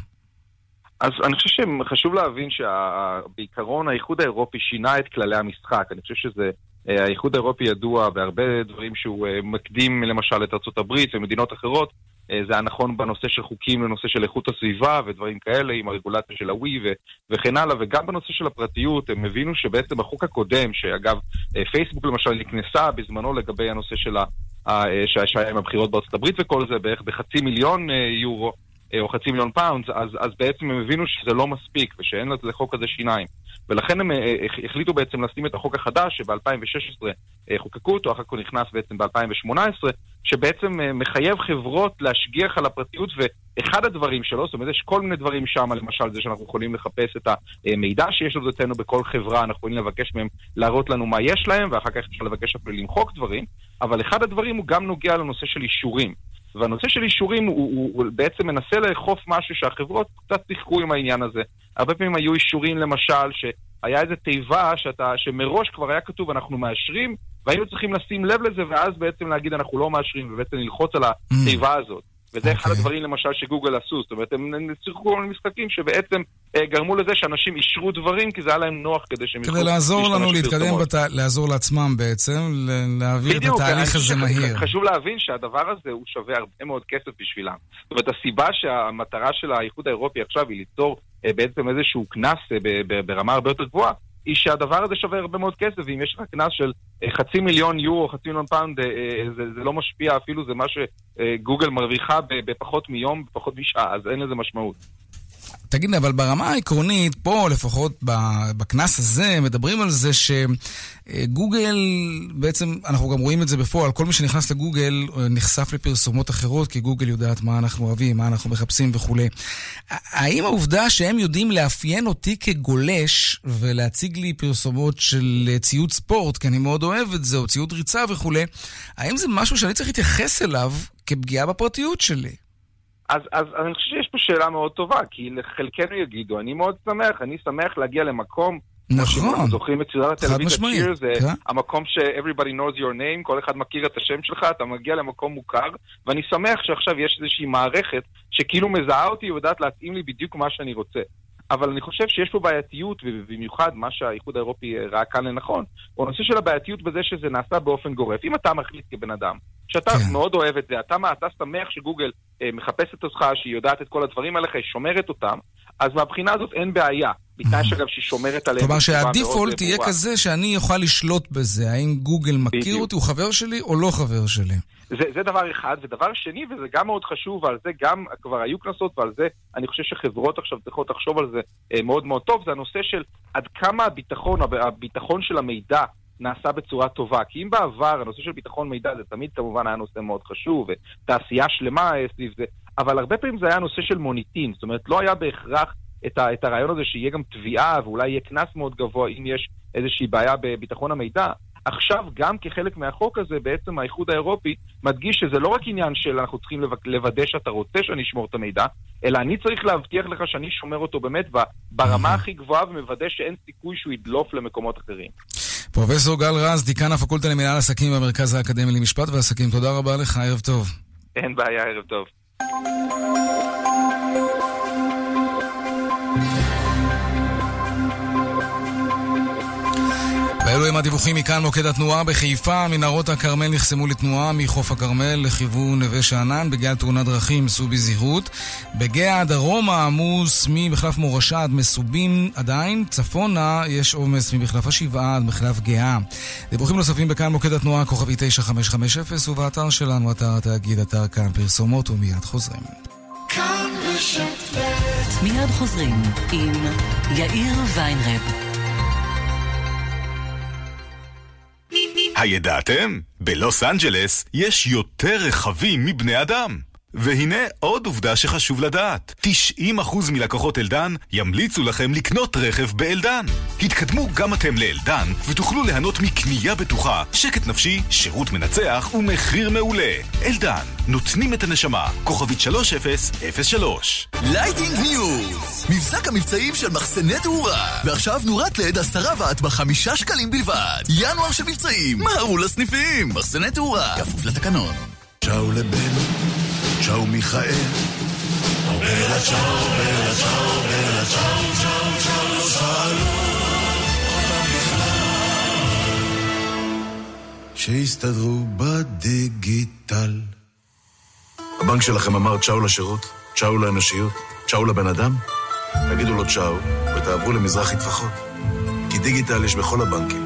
אז אני חושב שחשוב להבין שבעיקרון האיחוד האירופי שינה את כללי המשחק. אני חושב שזה... אה, האיחוד האירופי ידוע בהרבה דברים שהוא אה, מקדים למשל את הברית ומדינות אחרות. אה, זה היה נכון בנושא של חוקים לנושא של איכות הסביבה ודברים כאלה, עם הרגולציה של הווי ו- וכן הלאה, וגם בנושא של הפרטיות, הם הבינו שבעצם החוק הקודם, שאגב, פייסבוק למשל נכנסה בזמנו לגבי הנושא של ה... ה- שה- שהיה עם הבחירות בארצות הברית וכל זה, בערך בחצי מיליון יורו. אה, או חצי מיליון פאונד, אז, אז בעצם הם הבינו שזה לא מספיק ושאין לחוק הזה שיניים. ולכן הם אה, החליטו בעצם לשים את החוק החדש שב-2016 אה, חוקקו אותו, אחר כך נכנס בעצם ב-2018, שבעצם אה, מחייב חברות להשגיח על הפרטיות, ואחד הדברים שלו, זאת אומרת, יש כל מיני דברים שם, למשל זה שאנחנו יכולים לחפש את המידע שיש לזאתנו בכל חברה, אנחנו יכולים לבקש מהם להראות לנו מה יש להם, ואחר כך אפשר לבקש אפילו למחוק דברים, אבל אחד הדברים הוא גם נוגע לנושא של אישורים. והנושא של אישורים הוא, הוא, הוא בעצם מנסה לאכוף משהו שהחברות קצת שיחקו עם העניין הזה. הרבה פעמים היו אישורים למשל, שהיה איזו תיבה שאתה, שמראש כבר היה כתוב אנחנו מאשרים, והיינו צריכים לשים לב לזה, ואז בעצם להגיד אנחנו לא מאשרים, ובעצם ללחוץ על התיבה הזאת. וזה אחד הדברים למשל שגוגל עשו, זאת אומרת, הם שיחקו כל מיני משחקים שבעצם אה, גרמו לזה שאנשים אישרו דברים כי זה היה להם נוח כדי שהם כדי לעזור לנו להשתמש להתקדם, בפרסומות. בת... לעזור לעצמם בעצם, ל- להעביר את בדיוק, התהליך אני הזה חושב מהיר. חשוב להבין שהדבר הזה הוא שווה הרבה מאוד כסף בשבילם. זאת אומרת, הסיבה שהמטרה של האיחוד האירופי עכשיו היא ליצור אה, בעצם איזשהו קנס אה, ברמה הרבה יותר גבוהה, היא שהדבר הזה שווה הרבה מאוד כסף, ואם יש לך קנס של אה, חצי מיליון יורו, חצי מיליון פאונד, אה, אה, זה, זה לא משפיע אפילו, זה מה שגוגל מרוויחה בפחות מיום, בפחות משעה, אז אין לזה משמעות. תגיד, אבל ברמה העקרונית, פה לפחות בקנס הזה, מדברים על זה שגוגל, בעצם, אנחנו גם רואים את זה בפועל, כל מי שנכנס לגוגל אה, נחשף לפרסומות אחרות, כי גוגל יודעת מה אנחנו אוהבים, מה אנחנו מחפשים וכולי. האם העובדה שהם יודעים לאפיין אותי כגולש ולהציג לי פרסומות של אה, ציוד ספורט, כי אני מאוד אוהב את זה, או ציוד ריצה וכולי, האם זה משהו שאני צריך להתייחס אליו כפגיעה בפרטיות שלי? אז, אז אני חושב שיש פה שאלה מאוד טובה, כי לחלקנו יגידו, אני מאוד שמח, אני שמח להגיע למקום, נכון. זוכרים את סדרת הטלוויזיה זה כן. המקום ש-everybody knows your name, כל אחד מכיר את השם שלך, אתה מגיע למקום מוכר, ואני שמח שעכשיו יש איזושהי מערכת שכאילו מזהה אותי ויודעת להתאים לי בדיוק מה שאני רוצה. אבל אני חושב שיש פה בעייתיות, ובמיוחד מה שהאיחוד האירופי אה, ראה כאן לנכון, הוא הנושא של הבעייתיות בזה שזה נעשה באופן גורף. אם אתה מחליט כבן אדם, שאתה כן. מאוד אוהב את זה, אתה, מה, אתה שמח שגוגל אה, מחפשת אותך, שהיא יודעת את כל הדברים עליך, היא שומרת אותם, אז מהבחינה הזאת אין בעיה. בתנאי שאגב שהיא שומרת עליהם. כלומר שהדיפולט יהיה. כזה שאני אוכל לשלוט בזה, האם גוגל מכיר. אותי, הוא חבר שלי או לא חבר שלי. זה, זה דבר אחד, ודבר שני, וזה גם מאוד חשוב, ועל זה גם כבר היו קנסות, ועל זה אני חושב שחברות עכשיו צריכות לחשוב על זה אה, מאוד מאוד טוב, זה הנושא של עד כמה הביטחון, הב- הביטחון של המידע נעשה בצורה טובה. כי אם בעבר הנושא של ביטחון מידע זה תמיד כמובן היה נושא מאוד חשוב, ותעשייה שלמה סביב זה, אבל הרבה פעמים זה היה נושא של מוניטין, זאת אומרת לא היה בהכרח את, ה, את הרעיון הזה שיהיה גם תביעה ואולי יהיה קנס מאוד גבוה אם יש איזושהי בעיה בביטחון המידע. עכשיו, גם כחלק מהחוק הזה, בעצם האיחוד האירופי מדגיש שזה לא רק עניין של אנחנו צריכים לו- לוודא שאתה רוצה שאני אשמור את המידע, אלא אני צריך להבטיח לך שאני שומר אותו באמת ברמה הכי גבוהה ומוודא שאין סיכוי שהוא ידלוף למקומות אחרים. פרופסור גל רז, דיקן הפקולטה למנהל עסקים במרכז האקדמי למשפט ועסקים, תודה רבה לך, ערב טוב. אין בעיה, ערב טוב. ואלו הם הדיווחים מכאן מוקד התנועה בחיפה, מנהרות הכרמל נחסמו לתנועה מחוף הכרמל לכיוון נווה שאנן בגלל תאונת דרכים, סעו בזהירות. בגאה דרומה עמוס ממחלף מורשה עד מסובים עדיין, צפונה יש עומס ממחלף השבעה עד מחלף גאה. דיווחים נוספים בכאן מוקד התנועה כוכבי 9550 ובאתר שלנו, אתר התאגיד, אתר כאן פרסומות ומיד חוזרים. כאן מיד חוזרים עם יאיר ויינרב. הידעתם? בלוס אנג'לס יש יותר רכבים מבני אדם. והנה עוד עובדה שחשוב לדעת. 90% מלקוחות אלדן ימליצו לכם לקנות רכב באלדן. התקדמו גם אתם לאלדן ותוכלו ליהנות מקנייה בטוחה, שקט נפשי, שירות מנצח ומחיר מעולה. אלדן, נותנים את הנשמה. כוכבית 3003 lighting news! מבזק המבצעים של מחסני תאורה. ועכשיו נורת לד 10 ואט בחמישה שקלים בלבד. ינואר של מבצעים, מהרו לסניפים! מחסני תאורה, כפוף לתקנון. צ'או לבן, צ'או מיכאל. בלה צ'או, בלה צ'או, בלה צ'או, צ'או, צ'או, שאלו אותם בכלל. שיסתדרו בדיגיטל. הבנק שלכם אמר צ'או לשירות, צ'או לאנושיות, צ'או לבן אדם? תגידו לו צ'או ותעברו למזרחי טפחות. כי דיגיטל יש בכל הבנקים,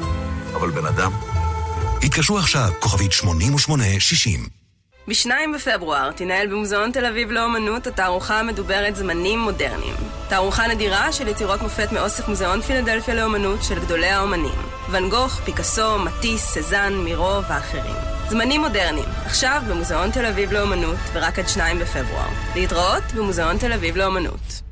אבל בן אדם? התקשרו עכשיו, כוכבית 8860. ב-2 בפברואר תנהל במוזיאון תל אביב לאומנות התערוכה המדוברת זמנים מודרניים. תערוכה נדירה של יצירות מופת מאוסף מוזיאון פילדלפיה לאומנות של גדולי האומנים. ואן גוך, פיקאסו, מטיס, סזן, מירו ואחרים. זמנים מודרניים, עכשיו במוזיאון תל אביב לאומנות ורק עד 2 בפברואר. להתראות במוזיאון תל אביב לאומנות.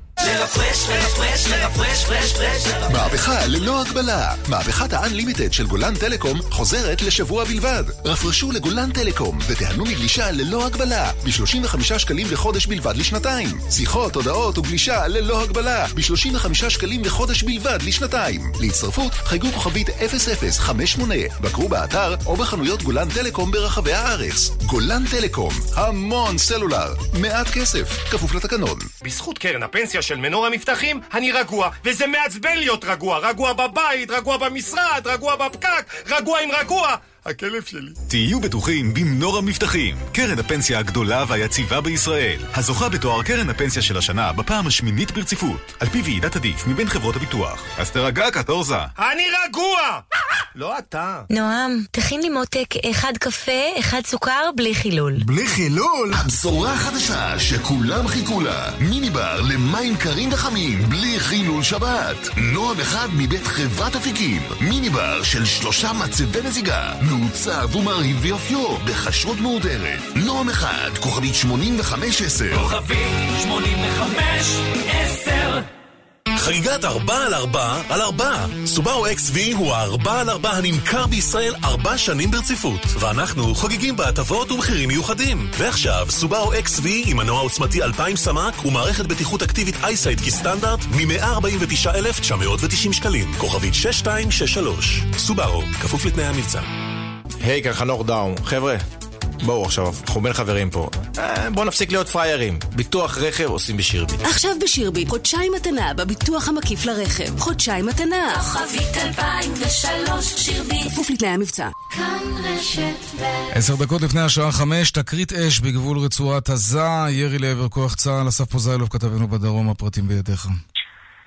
מהפכה ללא הגבלה. מהפכת ה-Unlimited של גולן טלקום חוזרת לשבוע בלבד. רפרשו לגולן טלקום ותיהנו מגלישה ללא הגבלה ב-35 שקלים לחודש בלבד לשנתיים. שיחות, הודעות וגלישה ללא הגבלה ב-35 שקלים לחודש בלבד לשנתיים. להצטרפות חייגו כוכבית 0058, בקרו באתר או בחנויות גולן טלקום ברחבי הארץ. גולן טלקום, המון סלולר, מעט כסף, כפוף לתקנון. בזכות קרן הפנסיה של מנור המבטחים, אני רגוע, וזה מעצבן להיות רגוע. רגוע בבית, רגוע במשרד, רגוע בפקק, רגוע עם רגוע. הכלב שלי. תהיו בטוחים במנור המבטחים, קרן הפנסיה הגדולה והיציבה בישראל, הזוכה בתואר קרן הפנסיה של השנה בפעם השמינית ברציפות, על פי ועידת עדיף מבין חברות הביטוח. אז תרגע קטורזה. אני רגוע! לא אתה. נועם, תכין לי מותק אחד קפה, אחד סוכר, בלי חילול. בלי חילול? הבשורה החדשה שכולם חיכו לה. מיני בר למים קרים וחמים, בלי חילול שבת. נועם אחד מבית חברת אפיקים. מיני בר של שלושה מצבי מזיגה. מעוצב ומרהיב ביופיו, בכשרות מהודרת. נועם אחד, כוכבית 8510. כוכבית 8510 חגיגת 4 על 4 על 4. סובארו XV הוא ה-4 על 4 הנמכר בישראל 4 שנים ברציפות. ואנחנו חוגגים בהטבות ומחירים מיוחדים. ועכשיו, סובארו XV עם מנוע עוצמתי 2,000 סמ"ק ומערכת בטיחות אקטיבית אייסייד כסטנדרט מ-149,990 שקלים. כוכבית 6263. סובארו, כפוף לתנאי המבצע. היי, כאן חנוך דאום. חבר'ה, בואו עכשיו, אנחנו בין חברים פה. אה, בואו נפסיק להיות פריירים. ביטוח רכב עושים בשירביט. עכשיו בשירביט, חודשיים מתנה בביטוח המקיף לרכב. חודשיים מתנה. כוכבית 2003 שירביט כפוף לתנאי המבצע. כאן רשת ב' עשר דקות לפני השעה חמש, תקרית אש בגבול רצועת עזה, ירי לעבר כוח צה"ל, אסף פוזיילוב כתבנו בדרום, הפרטים בידיך.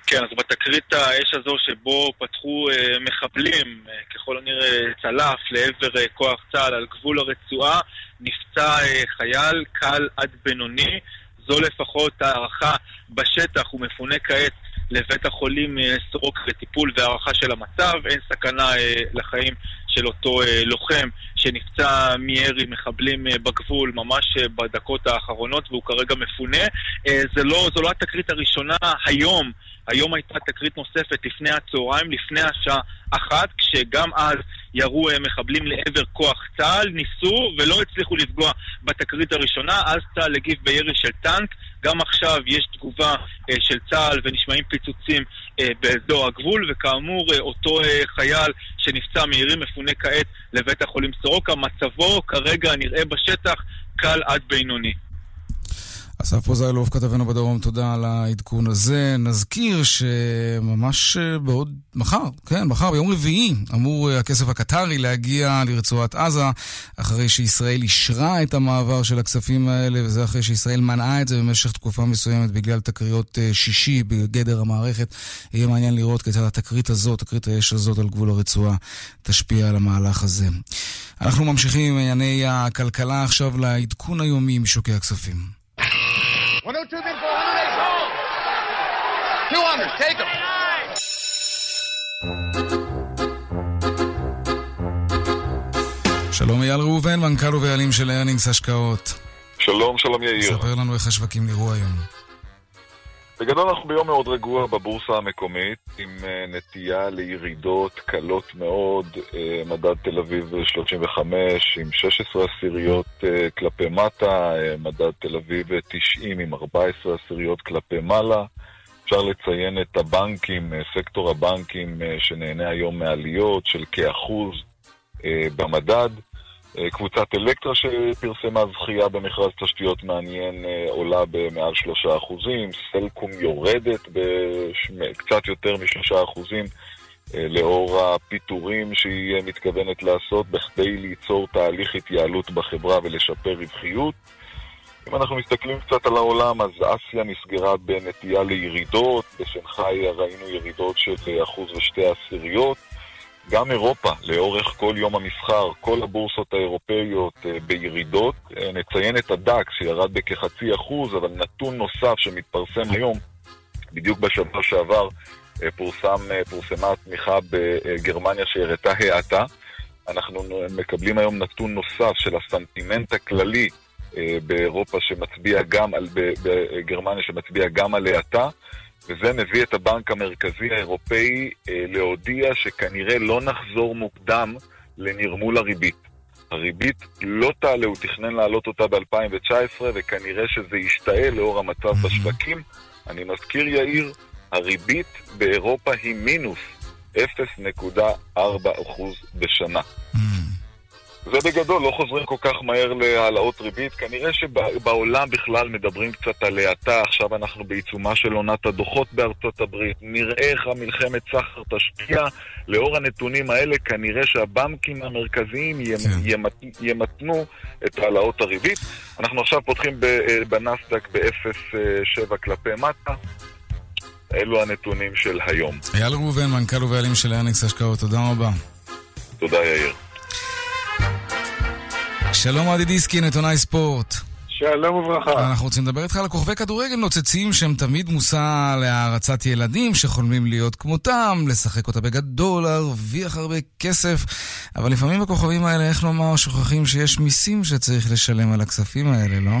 כן, אז בתקרית האש הזו שבו פתחו אה, מחבלים, אה, ככל הנראה צלף, לעבר אה, כוח צה"ל על גבול הרצועה, נפצע אה, חייל קל עד בינוני. זו לפחות הערכה בשטח, הוא מפונה כעת לבית החולים אה, סורוק לטיפול והערכה של המצב. אין סכנה אה, לחיים של אותו אה, לוחם שנפצע מירי מחבלים אה, בגבול ממש אה, בדקות האחרונות והוא כרגע מפונה. אה, זה לא, זו לא התקרית הראשונה היום. היום הייתה תקרית נוספת לפני הצהריים, לפני השעה אחת, כשגם אז ירו אה, מחבלים לעבר כוח צה"ל, ניסו ולא הצליחו לפגוע בתקרית הראשונה, אז צה"ל הגיב בירי של טנק, גם עכשיו יש תגובה אה, של צה"ל ונשמעים פיצוצים אה, באזור הגבול, וכאמור אותו חייל שנפצע מירי מפונה כעת לבית החולים סורוקה, מצבו כרגע נראה בשטח קל עד בינוני. אסף פוזיילוב, כתבנו בדרום, תודה על העדכון הזה. נזכיר שממש בעוד, מחר, כן, מחר, ביום רביעי, אמור הכסף הקטרי להגיע לרצועת עזה, אחרי שישראל אישרה את המעבר של הכספים האלה, וזה אחרי שישראל מנעה את זה במשך תקופה מסוימת בגלל תקריות שישי בגדר המערכת. יהיה מעניין לראות כיצד התקרית הזאת, תקרית האש הזאת על גבול הרצועה, תשפיע על המהלך הזה. אנחנו ממשיכים עם ענייני הכלכלה עכשיו לעדכון היומי משוקי הכספים. 200, take them. שלום אייל ראובן, מנכ"ל ובעלים של ארנינגס השקעות. שלום, שלום יאיר. ספר לנו איך השווקים נראו היום. בגדול אנחנו ביום מאוד רגוע בבורסה המקומית, עם נטייה לירידות קלות מאוד, מדד תל אביב 35 עם 16 עשיריות כלפי מטה, מדד תל אביב 90 עם 14 עשיריות כלפי מעלה. אפשר לציין את הבנקים, סקטור הבנקים שנהנה היום מעליות של כאחוז במדד. קבוצת אלקטרה שפרסמה זכייה במכרז תשתיות מעניין עולה במעל שלושה אחוזים, סלקום יורדת בקצת יותר משלושה אחוזים לאור הפיטורים שהיא מתכוונת לעשות בכדי ליצור תהליך התייעלות בחברה ולשפר רווחיות. אם אנחנו מסתכלים קצת על העולם, אז אסיה נסגרה בנטייה לירידות, בשנגחאי ראינו ירידות של אחוז ושתי עשיריות. גם אירופה, לאורך כל יום המסחר, כל הבורסות האירופאיות בירידות. נציין את הדקס שירד בכחצי אחוז, אבל נתון נוסף שמתפרסם היום, בדיוק בשבוע שעבר, פורסם, פורסמה התמיכה בגרמניה שהראתה האטה. אנחנו מקבלים היום נתון נוסף של הסנטימנט הכללי אה, באירופה שמצביע גם על, בגרמניה שמצביע גם על האטה, וזה מביא את הבנק המרכזי האירופאי אה, להודיע שכנראה לא נחזור מוקדם לנרמול הריבית. הריבית לא תעלה, הוא תכנן להעלות אותה ב-2019, וכנראה שזה ישתאה לאור המצב בשווקים. אני מזכיר, יאיר, הריבית באירופה היא מינוס 0.4% בשנה. זה בגדול, לא חוזרים כל כך מהר להעלאות ריבית. כנראה שבעולם בכלל מדברים קצת על האטה, עכשיו אנחנו בעיצומה של עונת הדוחות בארצות הברית. נראה איך המלחמת סחר תשפיע. לאור הנתונים האלה, כנראה שהבנקים המרכזיים כן. ימתנו את העלאות הריבית. אנחנו עכשיו פותחים בנסדק ב-0.7 כלפי מטה. אלו הנתונים של היום. אייל ראובן, מנכ"ל ובעלים של אנקס השקעות, תודה רבה. תודה, יאיר. שלום אדי דיסקין, עיתונאי ספורט. שלום וברכה. אנחנו רוצים לדבר איתך על כוכבי כדורגל נוצצים שהם תמיד מושא להערצת ילדים שחולמים להיות כמותם, לשחק אותה בגדול, להרוויח הרבה כסף, אבל לפעמים הכוכבים האלה, איך לומר, שוכחים שיש מיסים שצריך לשלם על הכספים האלה, לא?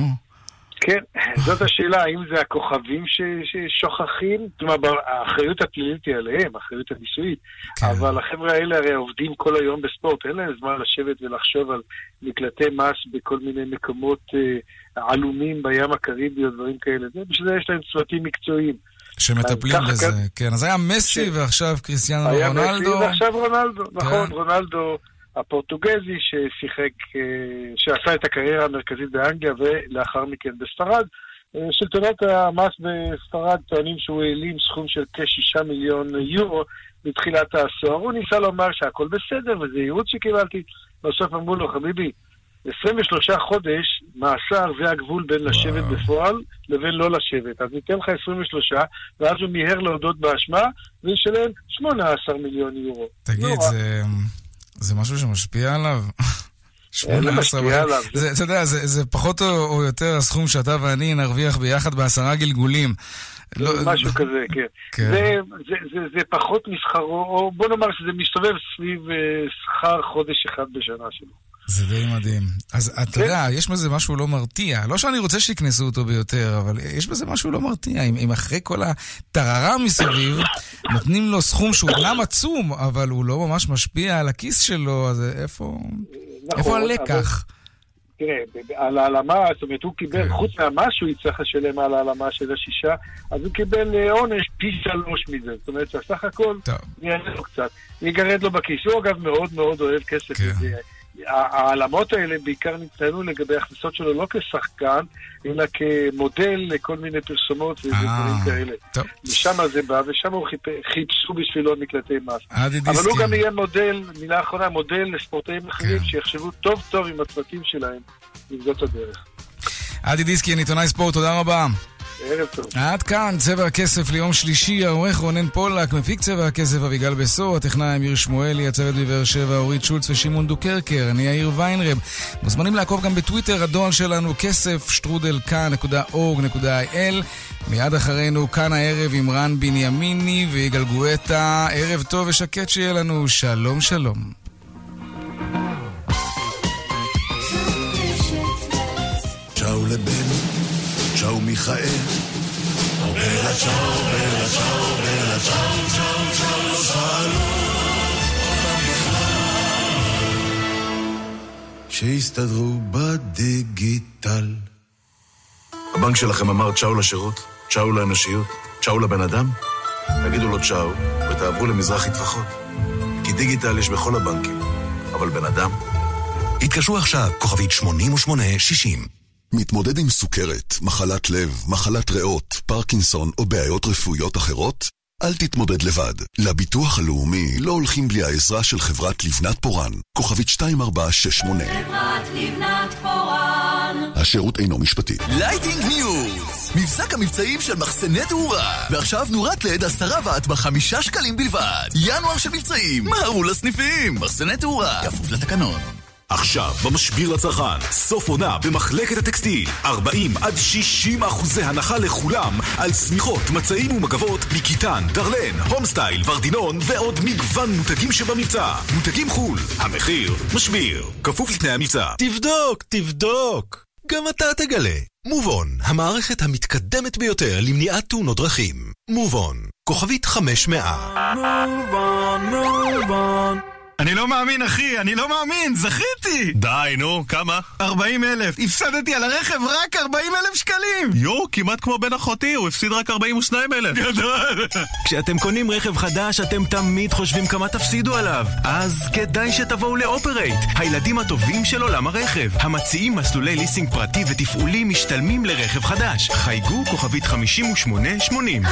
כן, זאת השאלה, האם זה הכוכבים ש, ששוכחים? אומרת, האחריות הפלילית היא עליהם, האחריות הניסויית, כן. אבל החבר'ה האלה הרי עובדים כל היום בספורט, אין להם זמן לשבת ולחשוב על מקלטי מס בכל מיני מקומות אה, עלומים בים הקריבי או דברים כאלה. בשביל זה יש להם צוותים מקצועיים. שמטפלים בזה, כאן... כן. אז היה מסי ש... ועכשיו קריסטיאנו רונלדו. היה מסי ועכשיו רונלדו, נכון, כן. נכון, רונלדו. הפורטוגזי ששיחק, אה, שעשה את הקריירה המרכזית באנגליה ולאחר מכן בספרד. אה, שלטונות המס בספרד טוענים שהוא העלים סכום של כשישה מיליון יורו בתחילת העשור. הוא ניסה לומר שהכל בסדר וזה ייעוץ שקיבלתי. בסוף אמרו לו, חביבי, 23 חודש מאסר זה הגבול בין לשבת בפועל לבין לא לשבת. אז ניתן לך 23, ואז הוא מיהר להודות באשמה, וישלם 18 מיליון יורו. תגיד, לא זה... זה משהו שמשפיע עליו? זה משפיע עליו. זה, אתה יודע, זה, זה פחות או, או יותר הסכום שאתה ואני נרוויח ביחד בעשרה גלגולים. לא, משהו. כזה, כן. כן. זה, זה, זה, זה פחות משכרו, או בוא נאמר שזה מסתובב סביב uh, שכר חודש אחד בשנה שלו. זה די מדהים. אז אתה יודע, יש בזה משהו לא מרתיע. לא שאני רוצה שיקנסו אותו ביותר, אבל יש בזה משהו לא מרתיע. אם, אם אחרי כל הטררה מסביב, נותנים לו סכום שהוא אומנם עצום, אבל הוא לא ממש משפיע על הכיס שלו, אז איפה, נכון, איפה הלקח? תראה, על העלמה, זאת אומרת, הוא קיבל, כן. חוץ מהמס שהוא יצטרך לשלם על העלמה של השישה, אז הוא קיבל אה, עונש פי שלוש מזה. זאת אומרת שהסך הכל, יעלה לו קצת. יגרד לו בכיס. הוא אגב מאוד מאוד אוהב כסף. כן. העלמות האלה בעיקר נטענו לגבי הכנסות שלו לא כשחקן, אלא כמודל לכל מיני פרסומות ודברים אה, כאלה. טוב. משם זה בא, ושם הוא חיפשו בשבילו מקלטי מס. אבל הוא גם יהיה מודל, מילה אחרונה, מודל לספורטאים אחרים כן. שיחשבו טוב טוב עם הצוותים שלהם, אם זאת הדרך. אדי דיסקין, עיתונאי ספורט, תודה רבה. עד כאן צבע הכסף ליום שלישי, העורך רונן פולק, מפיק צבע הכסף אביגל בסור, הטכנאי אמיר שמואלי, הצוות בבאר שבע אורית שולץ ושמעון דוקרקר, אני יאיר ויינרב. מוזמנים לעקוב גם בטוויטר, הדואל שלנו כסף שטרודל כאן.org.il מיד אחרינו כאן הערב עם רן בנימיני ויגאל גואטה. ערב טוב ושקט שיהיה לנו, שלום שלום. מיכאל. בלה צ'או, בלה צ'או, בלה צ'או, צ'או, צ'או, שלום. שיסתדרו בדיגיטל. הבנק שלכם אמר צ'או לשירות, צ'או לאנושיות, צ'או לבן אדם? תגידו לו צ'או ותעברו למזרחי טפחות. כי דיגיטל יש בכל הבנקים, אבל בן אדם... התקשרו עכשיו, כוכבית 8860 מתמודד עם סוכרת, מחלת לב, מחלת ריאות, פרקינסון או בעיות רפואיות אחרות? אל תתמודד לבד. לביטוח הלאומי לא הולכים בלי העזרה של חברת לבנת פורן, כוכבית 2468. חברת לבנת פורן. השירות אינו משפטי. lighting news! מבזק המבצעים של מחסני תאורה. ועכשיו נורת לד עשרה ואט בחמישה שקלים בלבד. ינואר של מבצעים. מהרו לסניפים. מחסני תאורה. כפוף לתקנון. עכשיו, במשביר לצרכן, סוף עונה במחלקת הטקסטיל. 40 עד 60 אחוזי הנחה לכולם על שמיכות, מצעים ומגבות מקיטן, ורדלן, home style, ורדינון ועוד מגוון מותגים שבמבצע. מותגים חו"ל, המחיר משביר, כפוף לתנאי המבצע. תבדוק, תבדוק! גם אתה תגלה. מובון, המערכת המתקדמת ביותר למניעת תאונות דרכים. מובון, כוכבית 500. מובון, מובון. אני לא מאמין, אחי, אני לא מאמין, זכיתי! די, נו, כמה? 40 אלף. הפסדתי על הרכב רק 40 אלף שקלים! יואו, כמעט כמו בן אחותי, הוא הפסיד רק 42 אלף. גדול! כשאתם קונים רכב חדש, אתם תמיד חושבים כמה תפסידו עליו. אז כדאי שתבואו לאופרייט, הילדים הטובים של עולם הרכב. המציעים מסלולי ליסינג פרטי ותפעולי משתלמים לרכב חדש. חייגו כוכבית 5880.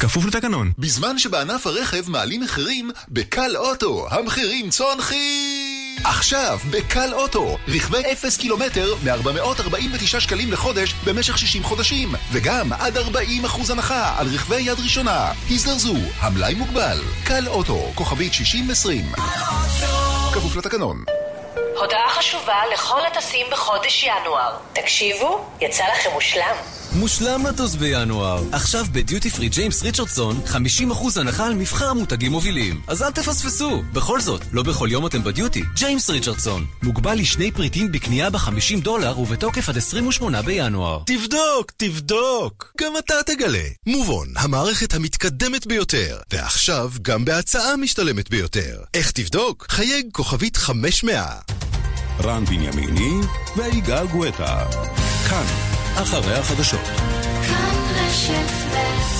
כפוף לתקנון. בזמן שבענף הרכב מעלים מחירים, בקל אוטו המחירים צונחים! עכשיו, בקל אוטו, רכבי 0 קילומטר מ-449 שקלים לחודש במשך 60 חודשים, וגם עד 40% הנחה על רכבי יד ראשונה. הזדרזו, המלאי מוגבל. קל אוטו, כוכבית 6020. כפוף לתקנון. הודעה חשובה לכל הטסים בחודש ינואר. תקשיבו, יצא לכם מושלם. מושלם לטוס בינואר. עכשיו בדיוטי פרי ג'יימס ריצ'רדסון 50% הנחה על מבחר מותגים מובילים. אז אל תפספסו. בכל זאת, לא בכל יום אתם בדיוטי. ג'יימס ריצ'רדסון. מוגבל לשני פריטים בקנייה ב-50 דולר ובתוקף עד 28 בינואר. תבדוק, תבדוק. גם אתה תגלה. מובון, המערכת המתקדמת ביותר. ועכשיו גם בהצעה משתלמת ביותר. איך תבדוק? חייג כוכבית 500. רן בנימיני ויגאל גואטה. כאן, אחרי החדשות. כאן רשת ב'